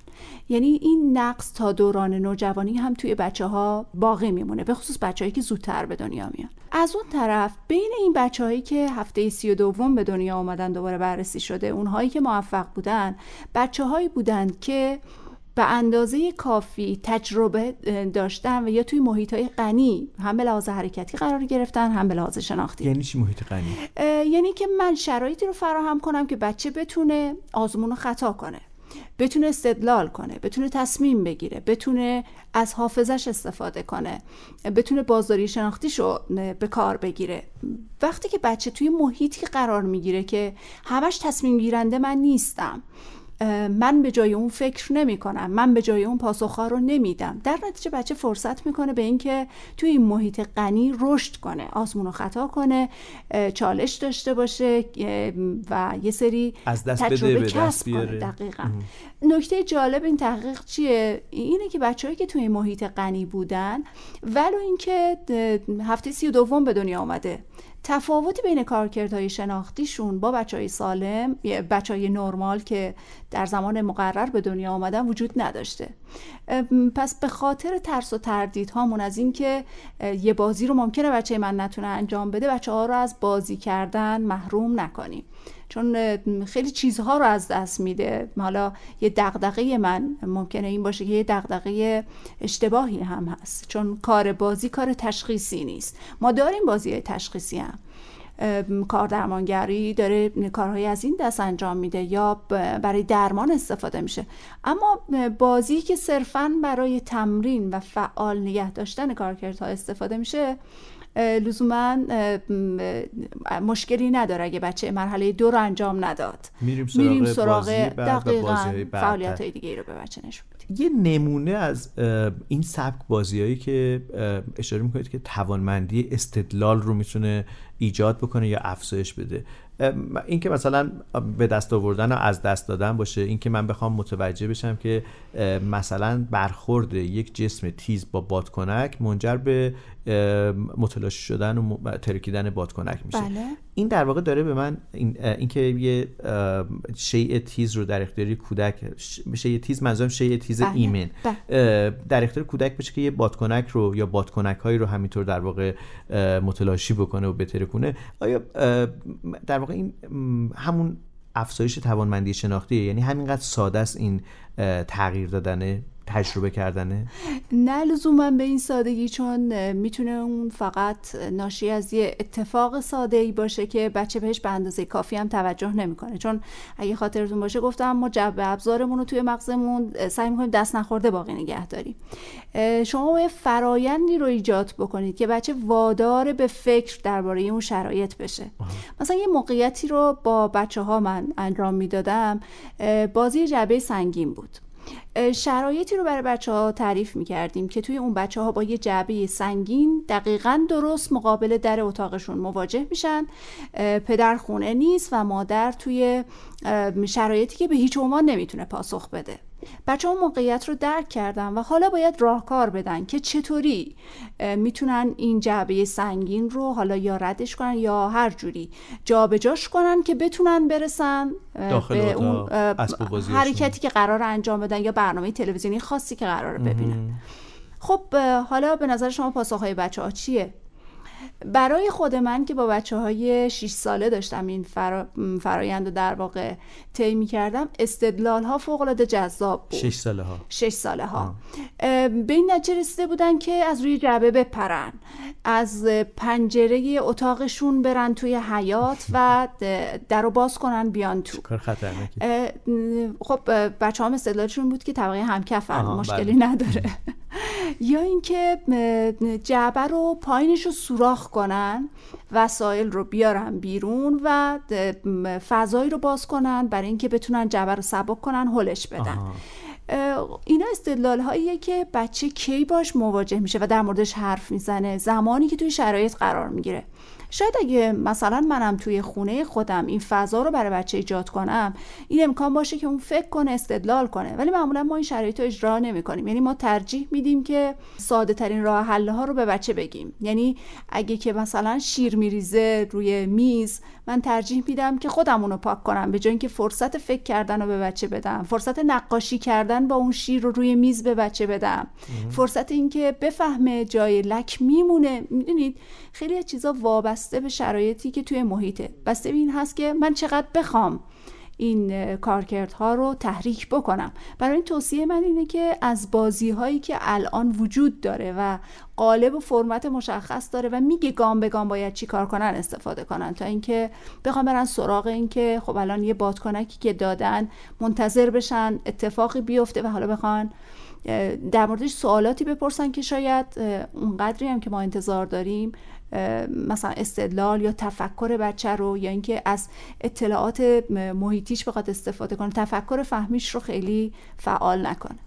یعنی این نقص تا دوران نوجوانی هم توی بچه ها باقی میمونه به خصوص بچههایی که زودتر به دنیا میان. از اون طرف بین این بچههایی که هفته سی و دوم به دنیا آمدن دوباره بررسی شده اونهایی که موفق بودن بچه هایی بودن که به اندازه کافی تجربه داشتن و یا توی محیط های غنی هم به لحاظ حرکتی قرار گرفتن هم به لحاظ شناختی. یعنی چی محیط غنی؟ یعنی که من شرایطی رو فراهم کنم که بچه بتونه آزمون رو خطا کنه. بتونه استدلال کنه بتونه تصمیم بگیره بتونه از حافظش استفاده کنه بتونه بازداری شناختیش رو به کار بگیره. وقتی که بچه توی محیطی قرار می‌گیره که همش تصمیم گیرنده من نیستم من به جای اون فکر نمی کنم من به جای اون پاسخها رو نمیدم. در نتیجه بچه فرصت می‌کنه به اینکه توی این محیط غنی رشد کنه آزمون و خطا کنه چالش داشته باشه و یه سری از دست تجربه بده کسب کنه. دقیقا. نکته جالب این تحقیق چیه؟ اینه که بچههایی که توی محیط غنی بودن ولو اینکه هفته سی و دوم به دنیا آمده تفاوتی بین کارکردهای شناختیشون با بچه های سالم بچه های نرمال که در زمان مقرر به دنیا آمدن وجود نداشته. پس به خاطر ترس و تردید هامون از اینکه یه بازی رو ممکنه بچه من نتونه انجام بده بچه ها رو از بازی کردن محروم نکنیم. چون خیلی چیزها رو از دست میده. حالا یه دغدغه من ممکنه این باشه که یه دغدغه اشتباهی هم هست. چون کار بازی کار تشخیصی نیست. ما داریم بازی تشخیصی هم. کار درمانگری داره کارهای از این دست انجام میده یا برای درمان استفاده میشه. اما بازی که صرفا برای تمرین و فعال نگه داشتن کارکردها استفاده میشه لزوما مشکلی نداره اگه بچه مرحله دو رو انجام نداد. میریم سراغ, میریم سراغ دقیقا فعالیت های دیگه رو به بچه نشون یه نمونه از این سبک بازیهایی که اشاره می‌کنید که توانمندی استدلال رو می‌تونه ایجاد بکنه یا افزایش بده. اینکه مثلا به دست آوردن و از دست دادن باشه اینکه من بخوام متوجه بشم که مثلا برخورد یک جسم تیز با بادکنک منجر به متلاشی شدن و ترکیدن بادکنک میشه بله. این در واقع داره به من اینکه این یه شیء تیز رو در اختیار کودک شیء تیز منظورم شیء تیز بله. ایمن بله. در اختیار کودک بشه که یه بادکنک رو یا بادکنک هایی رو همینطور در واقع متلاشی بکنه و بترکونه آیا در واقع این همون افزایش توانمندی شناختیه یعنی همینقدر ساده است این تغییر دادن تجربه کردنه؟ نه لزوما به این سادگی چون می‌تونه اون فقط ناشی از یه اتفاق ساده ای باشه که بچه بهش به اندازه کافی هم توجه نمی‌کنه. چون اگه خاطرتون باشه گفتم ما جبه ابزارمون رو توی مغزمون سعی می‌کنیم دست نخورده باقی نگه داریم. شما یه فرایندی رو ایجاد بکنید که بچه وادار به فکر درباره اون شرایط بشه. مثلا یه موقعیتی رو با بچه ها من انجام می‌دادم بازی جبه سنگین بود. شرایطی رو برای بچه ها تعریف می کردیم که توی اون بچه ها با یه جعبه سنگین دقیقا درست مقابل در اتاقشون مواجه میشن. پدر خونه نیست و مادر توی شرایطی که به هیچ عنوان نمی‌تونه پاسخ بده. بچه ها موقعیت رو درک کردن و حالا باید راهکار بدن که چطوری می‌تونن این جعبه سنگین رو حالا یا ردش کنن یا هر جوری جابجاش کنن که بتونن برسن داخل به اون. حرکتی که قرار انجام بدن یا برنامه تلویزیونی خاصی که قرار ببینن خب حالا به نظر شما پاسخهای بچه ها چیه؟ برای خود من که با بچه های 6 ساله داشتم این فرا... فرایند رو در واقع طی می کردم استدلال ها فوق العاده جذاب بود. 6 ساله ها 6 ساله ها به این نتیجه رسیده بودن که از روی جعبه بپرن. از پنجره اتاقشون برن توی حیات و در رو باز کنن بیان تو. کار خطرناکی. خب بچه هم استدلالشون بود که طبقه همکفن. مشکلی بله. نداره. یا اینکه جعبه رو پایینش رو سوراخ کنن وسایل رو بیارن بیرون و فضایی رو باز کنن برای اینکه بتونن جعبه رو سبک کنن هلش بدن. آها. اینا استدلال هاییه که بچه کی باش مواجه میشه و در موردش حرف می‌زنه؟ زمانی که توی شرایط قرار می‌گیره. شاید اگه مثلا منم توی خونه خودم این فضا رو برای بچه ایجاد کنم این امکان باشه که اون فکر کنه استدلال کنه. ولی معمولا ما این شرایط رو اجرا نمی کنیم یعنی ما ترجیح میدیم که ساده ترین راه حل ها رو به بچه بگیم. یعنی اگه که مثلا شیر میریزه روی میز من ترجیح میدم که خودم اونو پاک کنم به جای اینکه فرصت فکر کردن رو به بچه بدم. فرصت نقاشی کردن با اون شیر رو روی میز به بچه بدم. فرصت اینکه بفهمه جای لک میمونه. می‌دونید؟ خیلی از چیزا وابسته به شرایطی که توی محیطه. بسته این هست که من چقدر بخوام این کارکردها رو تحریک بکنم. برای این توصیه من اینه که از بازی هایی که الان وجود داره و قالب و فرمت مشخص داره و میگه گام به گام باید چی کار کنن استفاده کنن. تا اینکه بخوام برن سراغ این که خب الان یه بادکنکی که دادن منتظر بشن اتفاقی بیفته و حالا بخوان در موردش سوالاتی بپرسن که شاید اونقدری هم که ما انتظار داریم مثلا استدلال یا تفکر بچه رو یا اینکه از اطلاعات محیطیش بخواد استفاده کنه تفکر فهمیش رو خیلی فعال نکنه.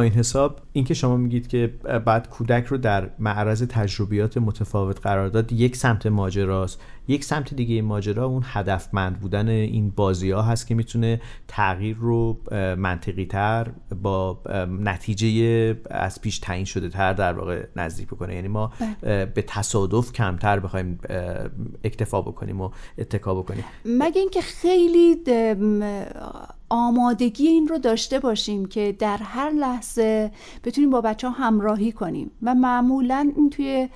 این حساب اینکه شما میگید که بعد کودک رو در معرض تجربیات متفاوت قرار داد یک سمت ماجراست. یک سمت دیگه این ماجرا اون هدفمند بودن این بازی ها هست که می‌تونه تغییر رو منطقی تر با نتیجه از پیش تعیین شده تر در واقع نزدیک بکنه. یعنی ما به تصادف کمتر بخوایم اکتفا بکنیم و اتکا بکنیم. مگه اینکه خیلی آمادگی این رو داشته باشیم که در هر لحظه بتونیم با بچه ها همراهی کنیم و معمولا این توی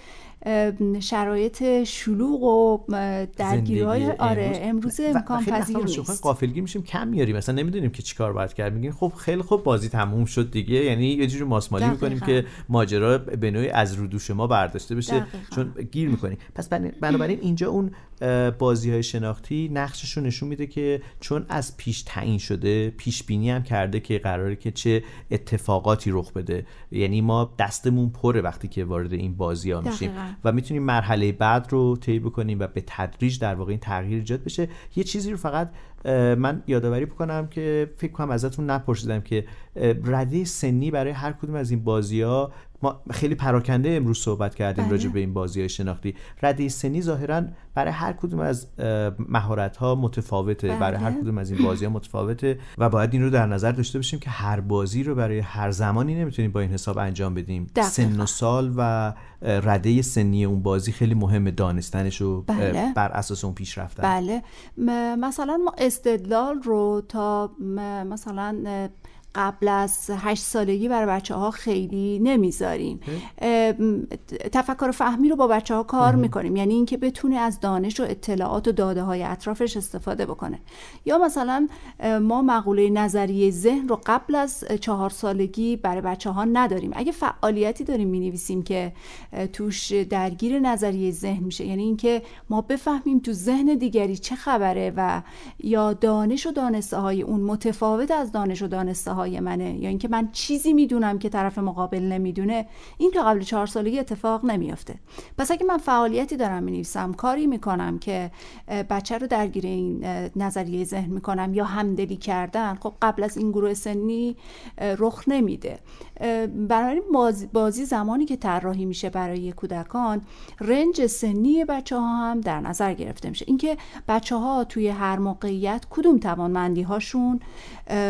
شرایط شلوغ و درگیری های آره امروز. امکان پذیر نیست. قافلگی میشیم کم میاریم. مثلا نمی‌دونیم که چیکار باید کرد. میگیم خب خیلی خوب بازی تموم شد دیگه. یعنی یه جوری ماسمالی می‌کنیم که ماجرا به نوعی از رو دوش ما برداشته بشه. دقیقا. چون گیر می‌کنیم. پس بنابراین اینجا اون بازی های شناختی نقشش رو نشون میده که چون از پیش تعیین شده پیش بینی هم کرده که قراره که چه اتفاقاتی رخ بده. یعنی ما دستمون پره وقتی که وارد این بازی ها میشیم و می‌تونیم مرحله بعد رو طی بکنیم و به تدریج در واقع این تغییر ایجاد بشه. یه چیزی رو فقط من یادآوری بکنم که فکر کنم ازتون نپرسیدم که رده سنی برای هر کدوم از این بازی ها ما خیلی پراکنده امروز صحبت کردیم راجع به این بازی های شناختی رده سنی ظاهرا برای هر کدوم از مهارت ها متفاوته بله. برای هر کدوم از این بازی ها متفاوته و باید این رو در نظر داشته باشیم که هر بازی رو برای هر زمانی نمی‌تونیم با این حساب انجام بدیم دقیقا. سن و سال و رده سنی اون بازی خیلی مهمه دانستنش و بله. بر اساس اون پیش رفتن بله مثلا ما استدلال رو تا مثلا قبل از هشت سالگی برای بچه ها خیلی نمی‌ذاریم. تفکر فهمی رو با بچه ها کار می‌کنیم. یعنی اینکه بتونه از دانش و اطلاعات و داده های اطرافش استفاده بکنه. یا مثلا ما مقوله نظریه ذهن رو قبل از چهار سالگی برای بچه ها نداریم. اگه فعالیتی داریم می نویسیم که توش درگیر نظریه ذهن میشه یعنی اینکه ما بفهمیم تو ذهن دیگری چه خبره و یا دانش و دانسته های اون متفاوت از دانش و دانسته های منه یا اینکه من چیزی می‌دونم که طرف مقابل نمی‌دونه این تا قبل چهار سالگی اتفاق نمیافته. پس اگه من فعالیتی دارم می‌نویسم کاری می‌کنم که بچه رو درگیر این نظریه ذهن می‌کنم یا همدلی کردن خب قبل از این گروه سنی رخ نمیده. برای بازی زمانی که طراحی میشه برای کودکان رنج سنی بچه ها هم در نظر گرفته میشه. اینکه بچه ها توی هر موقعیت کدوم توانمندی هاشون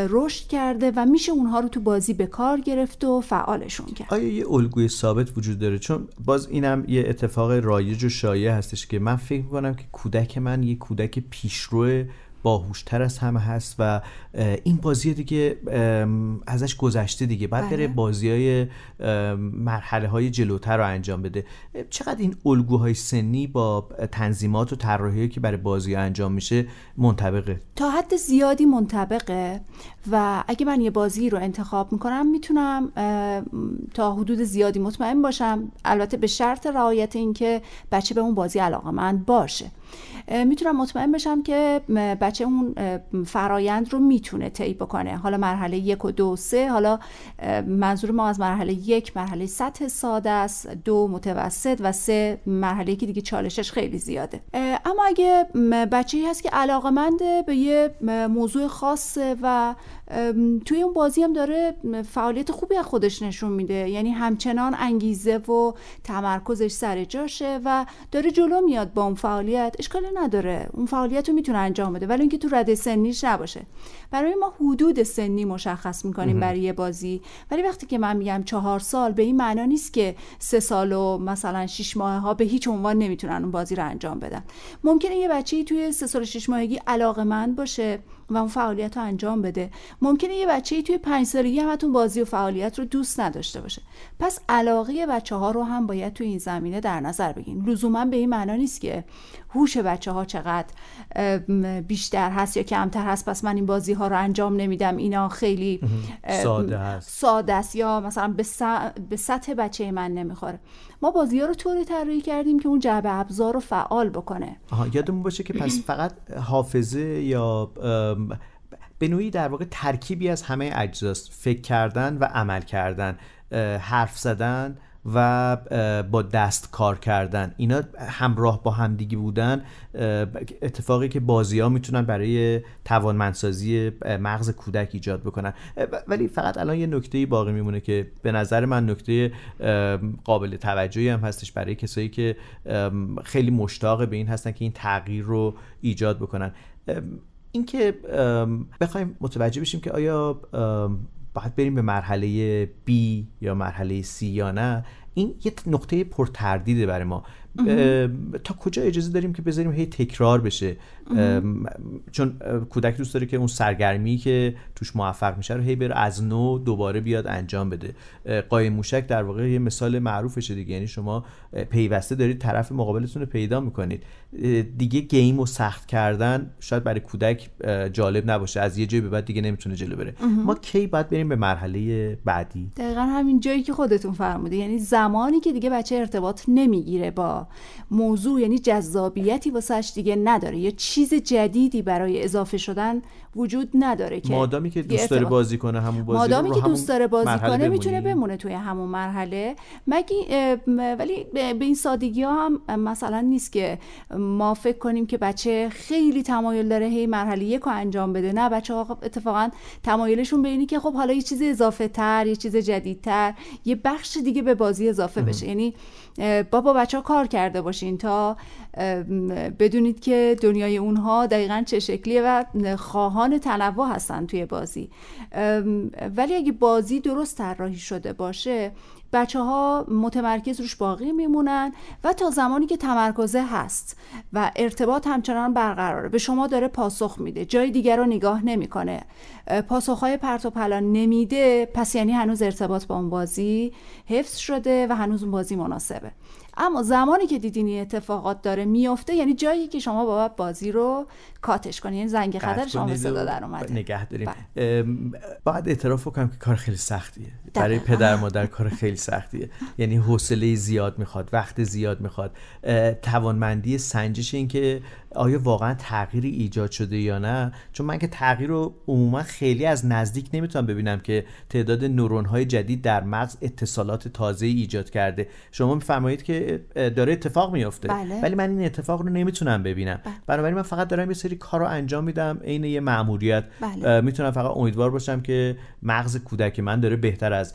رشد کرده و میشه اونها رو تو بازی به کار گرفت و فعالشون کرد. آیا یه الگوی ثابت وجود داره؟ چون باز اینم یه اتفاق رایج و شایع هستش که من فکر می‌کنم که کودک من یه کودک پیشرو باهوشتر از همه هست و این بازی دیگه ازش گذشته دیگه. بعد بره بله. بازی های مرحله های جلوتر رو انجام بده. چقدر این الگوهای سنی با تنظیمات و طراحی که برای بازی انجام میشه منطبقه؟ تا حد زیادی منطبقه و اگه من یه بازی رو انتخاب می‌کنم می‌تونم تا حدود زیادی مطمئن باشم. البته به شرط رعایت اینکه بچه به اون بازی علاقه من باشه. می‌تونم مطمئن بشم که بچه اون فرایند رو می‌تونه طی بکنه. حالا مرحله یک و دو سه حالا منظور ما از مرحله یک مرحله سطح ساده است دو متوسط و سه مرحله که دیگه چالشش خیلی زیاده. اما اگه بچه هست که علاقه به یه موضوع خاصه و توی اون بازی هم داره فعالیت خوبی از خودش نشون میده. یعنی همچنان انگیزه و تمرکزش سر جاشه و داره جلو میاد با اون فعالیت. اشکالی نداره. اون فعالیت رو می‌تونه انجام بده ولی اینکه تو رده سنیش نباشه. برای ما حدود سنی مشخص می‌کنیم برای یه بازی. ولی وقتی که من میگم چهار سال به این معنا نیست که سه سال و مثلا شش ماه ها به هیچ عنوان نمی‌تونن اون بازی رو انجام بدن. ممکنه یه بچه توی سه سال شش ماهگی علاقه باشه. و اون فعالیت رو انجام بده. ممکنه یه بچه توی پنج سالگی همتون بازی و فعالیت رو دوست نداشته باشه. پس علاقه بچه ها رو هم باید توی این زمینه در نظر بگیریم. لزوما به این معنا نیست که هوش بچه ها چقدر بیشتر هست یا کمتر هست. پس من این بازی ها رو انجام نمیدم. اینا خیلی ساده هست. ساده است یا مثلا به سطح بچه من نمی‌خوره. ما بازی ها رو طوری طراحی کردیم که اون جعبه ابزار رو فعال بکنه. آها یادمون باشه که پس فقط حافظه یا به نوعی در واقع ترکیبی از همه اجزاست. فکر کردن و عمل کردن حرف زدن و با دست کار کردن. اینا همراه با همدیگه بودن. اتفاقی که بازی ها می‌تونن برای توانمندسازی مغز کودک ایجاد بکنن. ولی فقط الان یه نکته باقی میمونه که به نظر من نکته قابل توجهی هم هستش برای کسایی که خیلی مشتاق به این هستن که این تغییر رو ایجاد بکنن. اینکه بخوایم متوجه بشیم که آیا باید بریم به مرحله B یا مرحله C یا نه این یه نقطه پرتردیده برای ما. تا کجا اجازه داریم که بذاریم هی تکرار بشه؟ چون کودک دوست داره که اون سرگرمی که توش موفق میشه رو هی بره از نو دوباره بیاد انجام بده. قایم موشک در واقع یه مثال معروفشه دیگه. یعنی شما پیوسته دارید طرف مقابلتون رو پیدا می‌کنید. دیگه گیم و سخت کردن شاید برای کودک جالب نباشه. از یه جایی به بعد دیگه نمی‌تونه جلو بره. ما کی باید بریم به مرحله بعدی؟ دقیقا همین جایی که خودتون فرمودید یعنی زمانی که دیگه بچه ارتباط نمی‌گیره با موضوع یعنی جذابیتی واسش دیگه نداره. یا چیز جدیدی برای اضافه شدن وجود نداره که مادامی که دوست داره بازی کنه همون بازی مادامی که دوست داره بازی کنه می‌تونه بمونه توی همون مرحله. مگه ولی به این سادگی ها هم مثلا نیست که ما فکر کنیم که بچه خیلی تمایل داره هی مرحله یک رو انجام بده. نه بچه ها اتفاقا تمایلشون به اینی که خب حالا یه چیز اضافه تر یه چیز جدیدتر یه بخش دیگه به بازی اضافه بشه. یعنی با با بچه ها کار کرده باشین تا بدونید که دنیای اونها دقیقا چه شکلیه و خواهان تنوع هستن توی بازی. ولی اگه بازی درست طراحی شده باشه بچه ها متمرکز روش باقی میمونن و تا زمانی که تمرکزه هست و ارتباط همچنان برقراره. به شما داره پاسخ میده جای دیگر رو نگاه نمی‌کنه. پاسخهای پرت و پلا نمیده پس یعنی هنوز ارتباط با اون بازی حفظ شده و هنوز اون بازی مناسبه. اما زمانی که دیدین این اتفاقات داره میفته یعنی جایی که شما باید بازی رو کاتش کنید یعنی زنگ خطر شما به صدا در اومده. نگه داریم بله. باید اعتراف کنم که کار خیلی سختیه. برای پدر مادر کار خیلی سختیه. یعنی حوصله زیاد می‌خواد وقت زیاد می‌خواد. توانمندی سنجش این که آیا واقعا تغییری ایجاد شده یا نه. چون من که تغییر رو عموما خیلی از نزدیک نمی‌تونم ببینم که تعداد نورون های جدید در مغز اتصالات تازه ایجاد کرده. شما میفرمایید که داره اتفاق میفته بله. ولی من این اتفاق رو نمی‌تونم ببینم بله. بنابراین من فقط دارم یه سری کار رو انجام میدم عین یه مأموریت بله. می‌تونم فقط امیدوار باشم که مغز کودک من داره بهتر از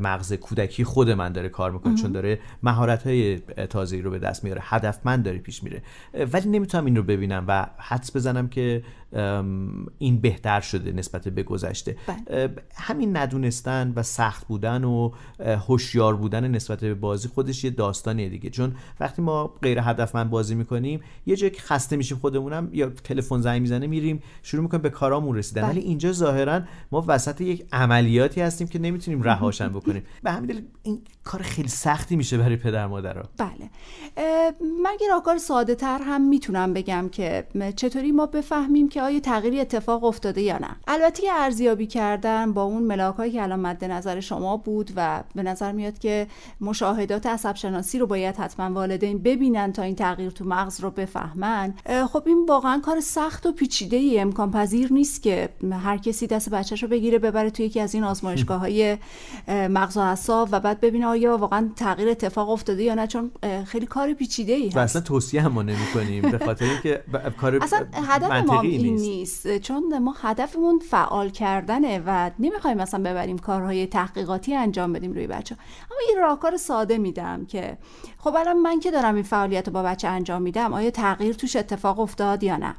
مغز کودکی خود من داره کار می‌کنه چون داره مهارت های تازه‌ای رو به دست میاره هدفمند داره پیش میره. ولی نمی‌تونم این رو ببینم و حدس بزنم که این بهتر شده نسبت به گذشته. بله. همین ندونستن و سخت بودن و هوشیار بودن نسبت به بازی خودش یه داستانیه دیگه. چون وقتی ما غیر هدفمند بازی می‌کنیم یه جایی که خسته میشیم خودمونم یا تلفن زنگ می‌زنه میریم شروع می‌کنیم به کارامون رسیدن. بله. ولی اینجا ظاهرا ما وسط یک عملیاتی هستیم که نمی‌تونیم رهاشن بکنیم. به همین دلیل این کار خیلی سختی میشه برای پدر مادرها. بله. من یه راهکار ساده تر هم می‌تونم بگم که چطوری ما بفهمیم که آیا تغییری اتفاق افتاده یا نه. البته ارزیابی کردن با اون ملاکایی که الان مد نظر شما بود و به نظر میاد که مشاهدات عصب شناسی رو باید حتما والدین ببینن تا این تغییر تو مغز رو بفهمن. خب این واقعا کار سخت و پیچیده ای امکان پذیر نیست که هر کسی دست بچهش رو بگیره ببره توی یکی از این آزمایشگاه های مغز و اعصاب و بعد ببینه آیا واقعا تغییر اتفاق افتاده یا نه. چون خیلی کار پیچیده ای هست. و اصلا توصیه هم نمی کنیم به خاطر اینکه کار اصلا هدف ما این نیست. چون ما هدفمون فعال کردنه و نمی‌خوایم مثلا ببریم کارهای تحقیقاتی انجام بدیم روی بچه اما یه راهکار ساده میدم که خب الان من که دارم این فعالیت رو با بچه انجام میدم آیا تغییر توش اتفاق افتاد یا نه؟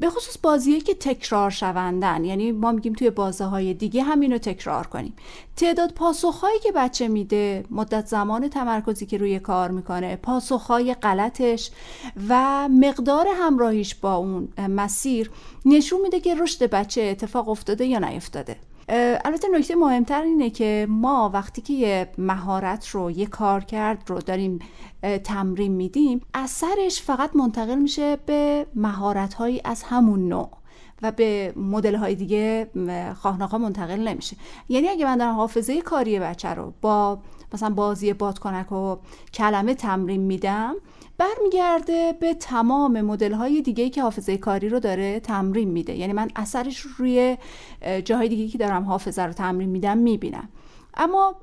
به خصوص بازیه که تکرار شوندن. یعنی ما میگیم توی بازه های دیگه همین رو تکرار کنیم. تعداد پاسخهایی که بچه میده مدت زمان تمرکزی که روی کار می‌کنه پاسخهای غلطش و مقدار همراهیش با اون مسیر نشون میده که رشد بچه اتفاق افتاده یا نیفتاده. البته نکته مهمتر اینه که ما وقتی که یه مهارت رو یه کار کرد رو داریم تمرین میدیم اثرش فقط منتقل میشه به مهارت از همون نوع و به مدل های دیگه خواهناخا منتقل نمیشه. یعنی اگه من دارم حافظه کاری بچه رو با مثلا بازی بادکنک و کلمه تمرین میدم برمیگرده به تمام مدل های دیگه که حافظه کاری رو داره تمرین میده. یعنی من اثرش روی جاهای دیگه که دارم حافظه رو تمرین میدم می‌بینم. اما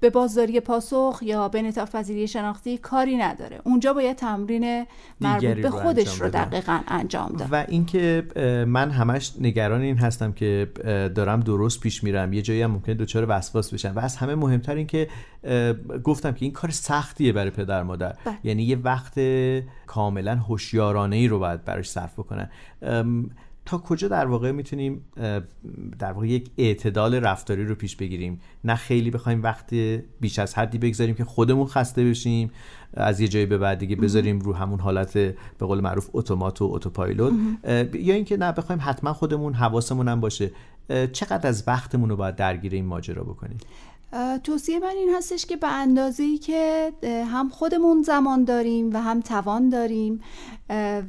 به بازداری پاسخ یا به انعطاف پذیری شناختی کاری نداره. اونجا باید تمرین مربوط به خودش رو دقیقا انجام داد. و اینکه من همش نگران این هستم که دارم درست پیش میرم. یه جایی هم ممکنه دچار وسواس بشم. و از همه مهمتر این که گفتم که این کار سختیه برای پدر مادر. بله. یعنی یه وقت کاملا هوشیارانه ای رو باید براش صرف بکنن. تا کجا در واقع می‌تونیم در واقع یک اعتدال رفتاری رو پیش بگیریم؟ نه خیلی بخوایم وقت بیش از حدی بگذاریم که خودمون خسته بشیم از یه جایی به بعد دیگه بذاریم رو همون حالت به قول معروف اتومات و اتوپایلوت. یا اینکه نه بخوایم حتما خودمون حواسمون هم باشه. چقدر از وقتمون رو باید درگیر این ماجرا بکنیم؟ توصیه من این هستش که به اندازه ای که هم خودمون زمان داریم و هم توان داریم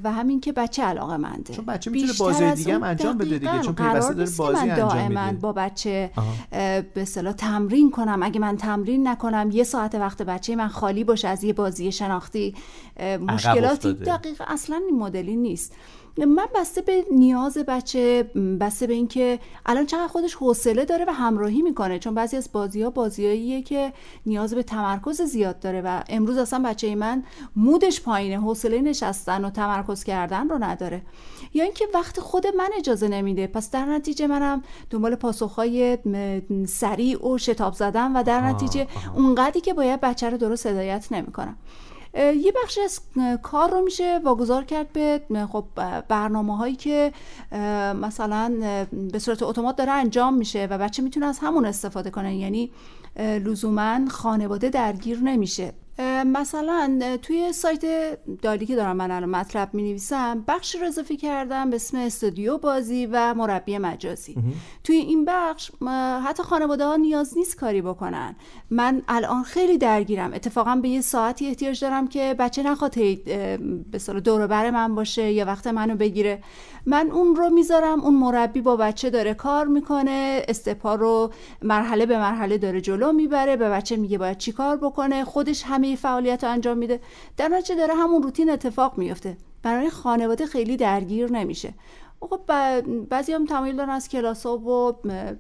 و همین که بچه علاقه منده چون بچه می‌تونه بازی دیگه هم انجام بده دیگه چون پیوسته داره بازی انجام میده. با بچه به اصطلاح تمرین کنم. اگه من تمرین نکنم یه ساعت وقت بچه من خالی باشه از یه بازی شناختی مشکلاتی دقیق اصلا این مدلی نیست. من بسته به نیاز بچه بسته به اینکه الان چقدر خودش حوصله داره و همراهی می‌کنه. چون بعضی از بازی ها بازیاییه که نیاز به تمرکز زیاد داره و امروز اصلا بچه من مودش پایینه حوصله نشستن و تمرکز کردن رو نداره. یا اینکه وقت خود من اجازه نمیده. پس در نتیجه منم دنبال پاسخهای سریع و شتاب زدم و در نتیجه اونقدری که باید بچه رو درست هدایت نمی‌کنم. یه بخشی از کار رو میشه واگذار کرد به خب برنامه هایی که مثلا به صورت اتومات داره انجام میشه و بچه می‌تونه از همون استفاده کنه. یعنی لزوما خانواده درگیر نمیشه. مثلا توی سایت دالی که دارم من الان مطلب می نویسم بخش رو اضافه کردم به اسم استودیو بازی و مربی مجازی. توی این بخش حتی خانواده ها نیاز نیست کاری بکنن. من الان خیلی درگیرم. اتفاقا به یه ساعتی احتیاج دارم که بچه نخواد به صورت دور بر من باشه یا وقت منو بگیره. من اون رو می‌ذارم اون مربی با بچه داره کار می‌کنه استپا رو مرحله به مرحله داره جلو می‌بره به بچه میگه باید چی کار بکنه. خودش همه فعالیت رو انجام میده. در نتیجه داره همون روتین اتفاق میفته. برای خانواده خیلی درگیر نمیشه. خب بعضی هم تمایل دارن از کلاس ها و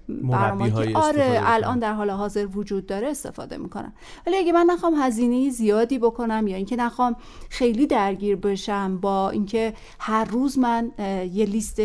برنامه که آره الان در حال حاضر وجود داره استفاده می‌کنن. ولی اگه من نخوام هزینه زیادی بکنم یا اینکه نخوام خیلی درگیر بشم با اینکه هر روز من یه لیست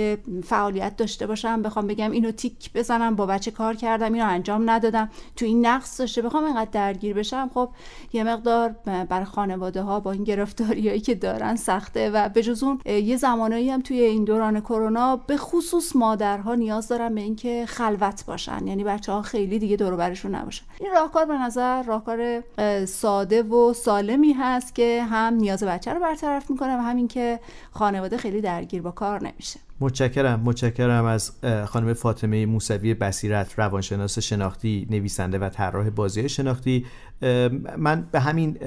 فعالیت داشته باشم بخوام بگم اینو تیک بزنم با بچه کار کردم اینو انجام ندادم تو این نقص داشته بخوام اینقدر درگیر بشم خب یه مقدار برای خانواده ها با این گرفتاریایی که دارن سخته و به جز اون یه زمانایی هم توی این دوران کرونا کرونا به خصوص مادرها نیاز دارن به اینکه خلوت باشن. یعنی بچه ها خیلی دیگه دور برشون نباشن. این راهکار به نظر راهکار ساده و سالمی هست که هم نیاز بچه رو برطرف می‌کنه و همین که خانواده خیلی درگیر با کار نمیشه. متشکرم متشکرم از خانم فاطمه موسوی بصیرت روانشناس شناختی نویسنده و طراح بازی شناختی. من به همین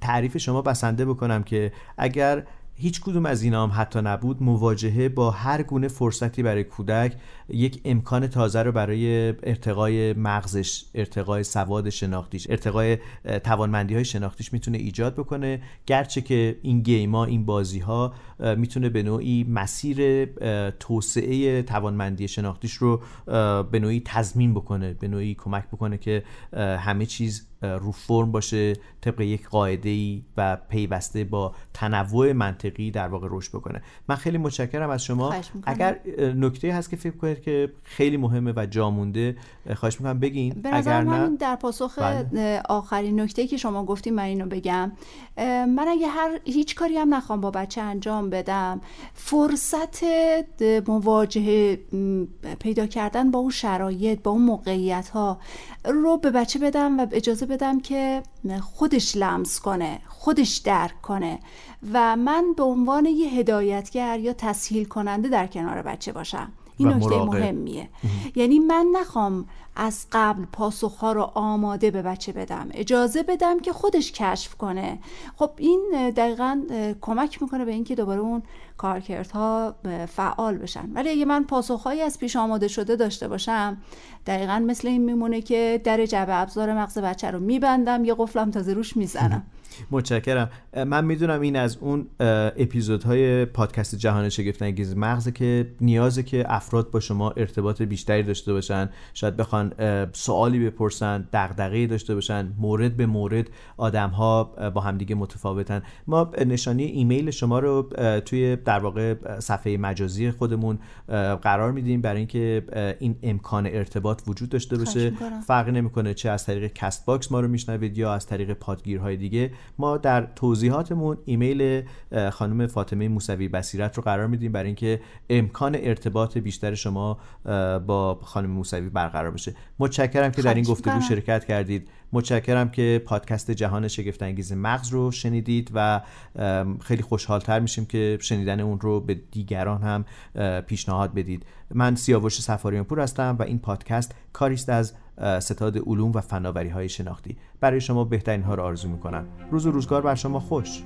تعریف شما بسنده بکنم که اگر هیچ کدوم از اینا هم حتی نبود. مواجهه با هر گونه فرصتی برای کودک یک امکان تازه رو برای ارتقای مغزش ارتقای سواد شناختیش ارتقای توانمندی های شناختیش می‌تونه ایجاد بکنه. گرچه که این گیما این بازی ها می‌تونه به نوعی مسیر توسعه توانمندی شناختیش رو به نوعی تضمین بکنه به نوعی کمک بکنه که همه چیز رو فرم باشه طبق یک قاعده ای و پیوسته با تنوع منطقی در واقع رشد بکنه. من خیلی متشکرم از شما. اگر نکته هست که فکر کنید که خیلی مهمه و جامونده خواهش می‌کنم بگین. اگر نه در پاسخ بله. آخرین نکته که شما گفتیم من اینو بگم. من اگه هر هیچ کاری هم نخوام با بچه انجام بدم فرصت مواجهه پیدا کردن با اون شرایط با اون موقعیت ها رو به بچه بدم و اجازه بدم که خودش لمس کنه خودش درک کنه و من به عنوان یه هدایتگر یا تسهیل کننده در کنار بچه باشم. این نکته مهمیه. یعنی من نخوام از قبل پاسخها رو آماده به بچه بدم. اجازه بدم که خودش کشف کنه. خب این دقیقا کمک می‌کنه به اینکه دوباره اون کارکردها فعال بشن. ولی اگه من پاسخهایی از پیش آماده شده داشته باشم دقیقا مثل این میمونه که در جبه ابزار مغز بچه رو میبندم یه قفلم تازه روش می‌زنم. متشکرم. من می‌دونم این از اون اپیزودهای پادکست جهان شگفت انگیز مغزه که نیازه که افراد با شما ارتباط بیشتری داشته باشن. شاید بخوان سوالی بپرسن دغدغه‌ای داشته باشن مورد به مورد آدم ها با همدیگه متفاوتن. ما نشانی ایمیل شما رو توی در واقع صفحه مجازی خودمون قرار میدیم برای اینکه این امکان ارتباط وجود داشته باشه. فرقی نمی‌کنه چه از طریق Castbox ما رو میشنوید یا از طریق پادگیرهای دیگه. ما در توضیحاتمون ایمیل خانم فاطمه موسوی بصیرت رو قرار میدیم برای اینکه امکان ارتباط بیشتر شما با خانم موسوی برقرار بشه. متشکرم که در این گفتگو شرکت کردید. متشکرم که پادکست جهان شگفتانگیز مغز رو شنیدید و خیلی خوشحالتر میشیم که شنیدن اون رو به دیگران هم پیشنهاد بدید. من سیاوش سفاریان پور هستم و این پادکست کاریست از ستاد علوم و فناوری های شناختی. برای شما بهترین ها رو آرزو می‌کنم. روز و روزگار بر شما خوش.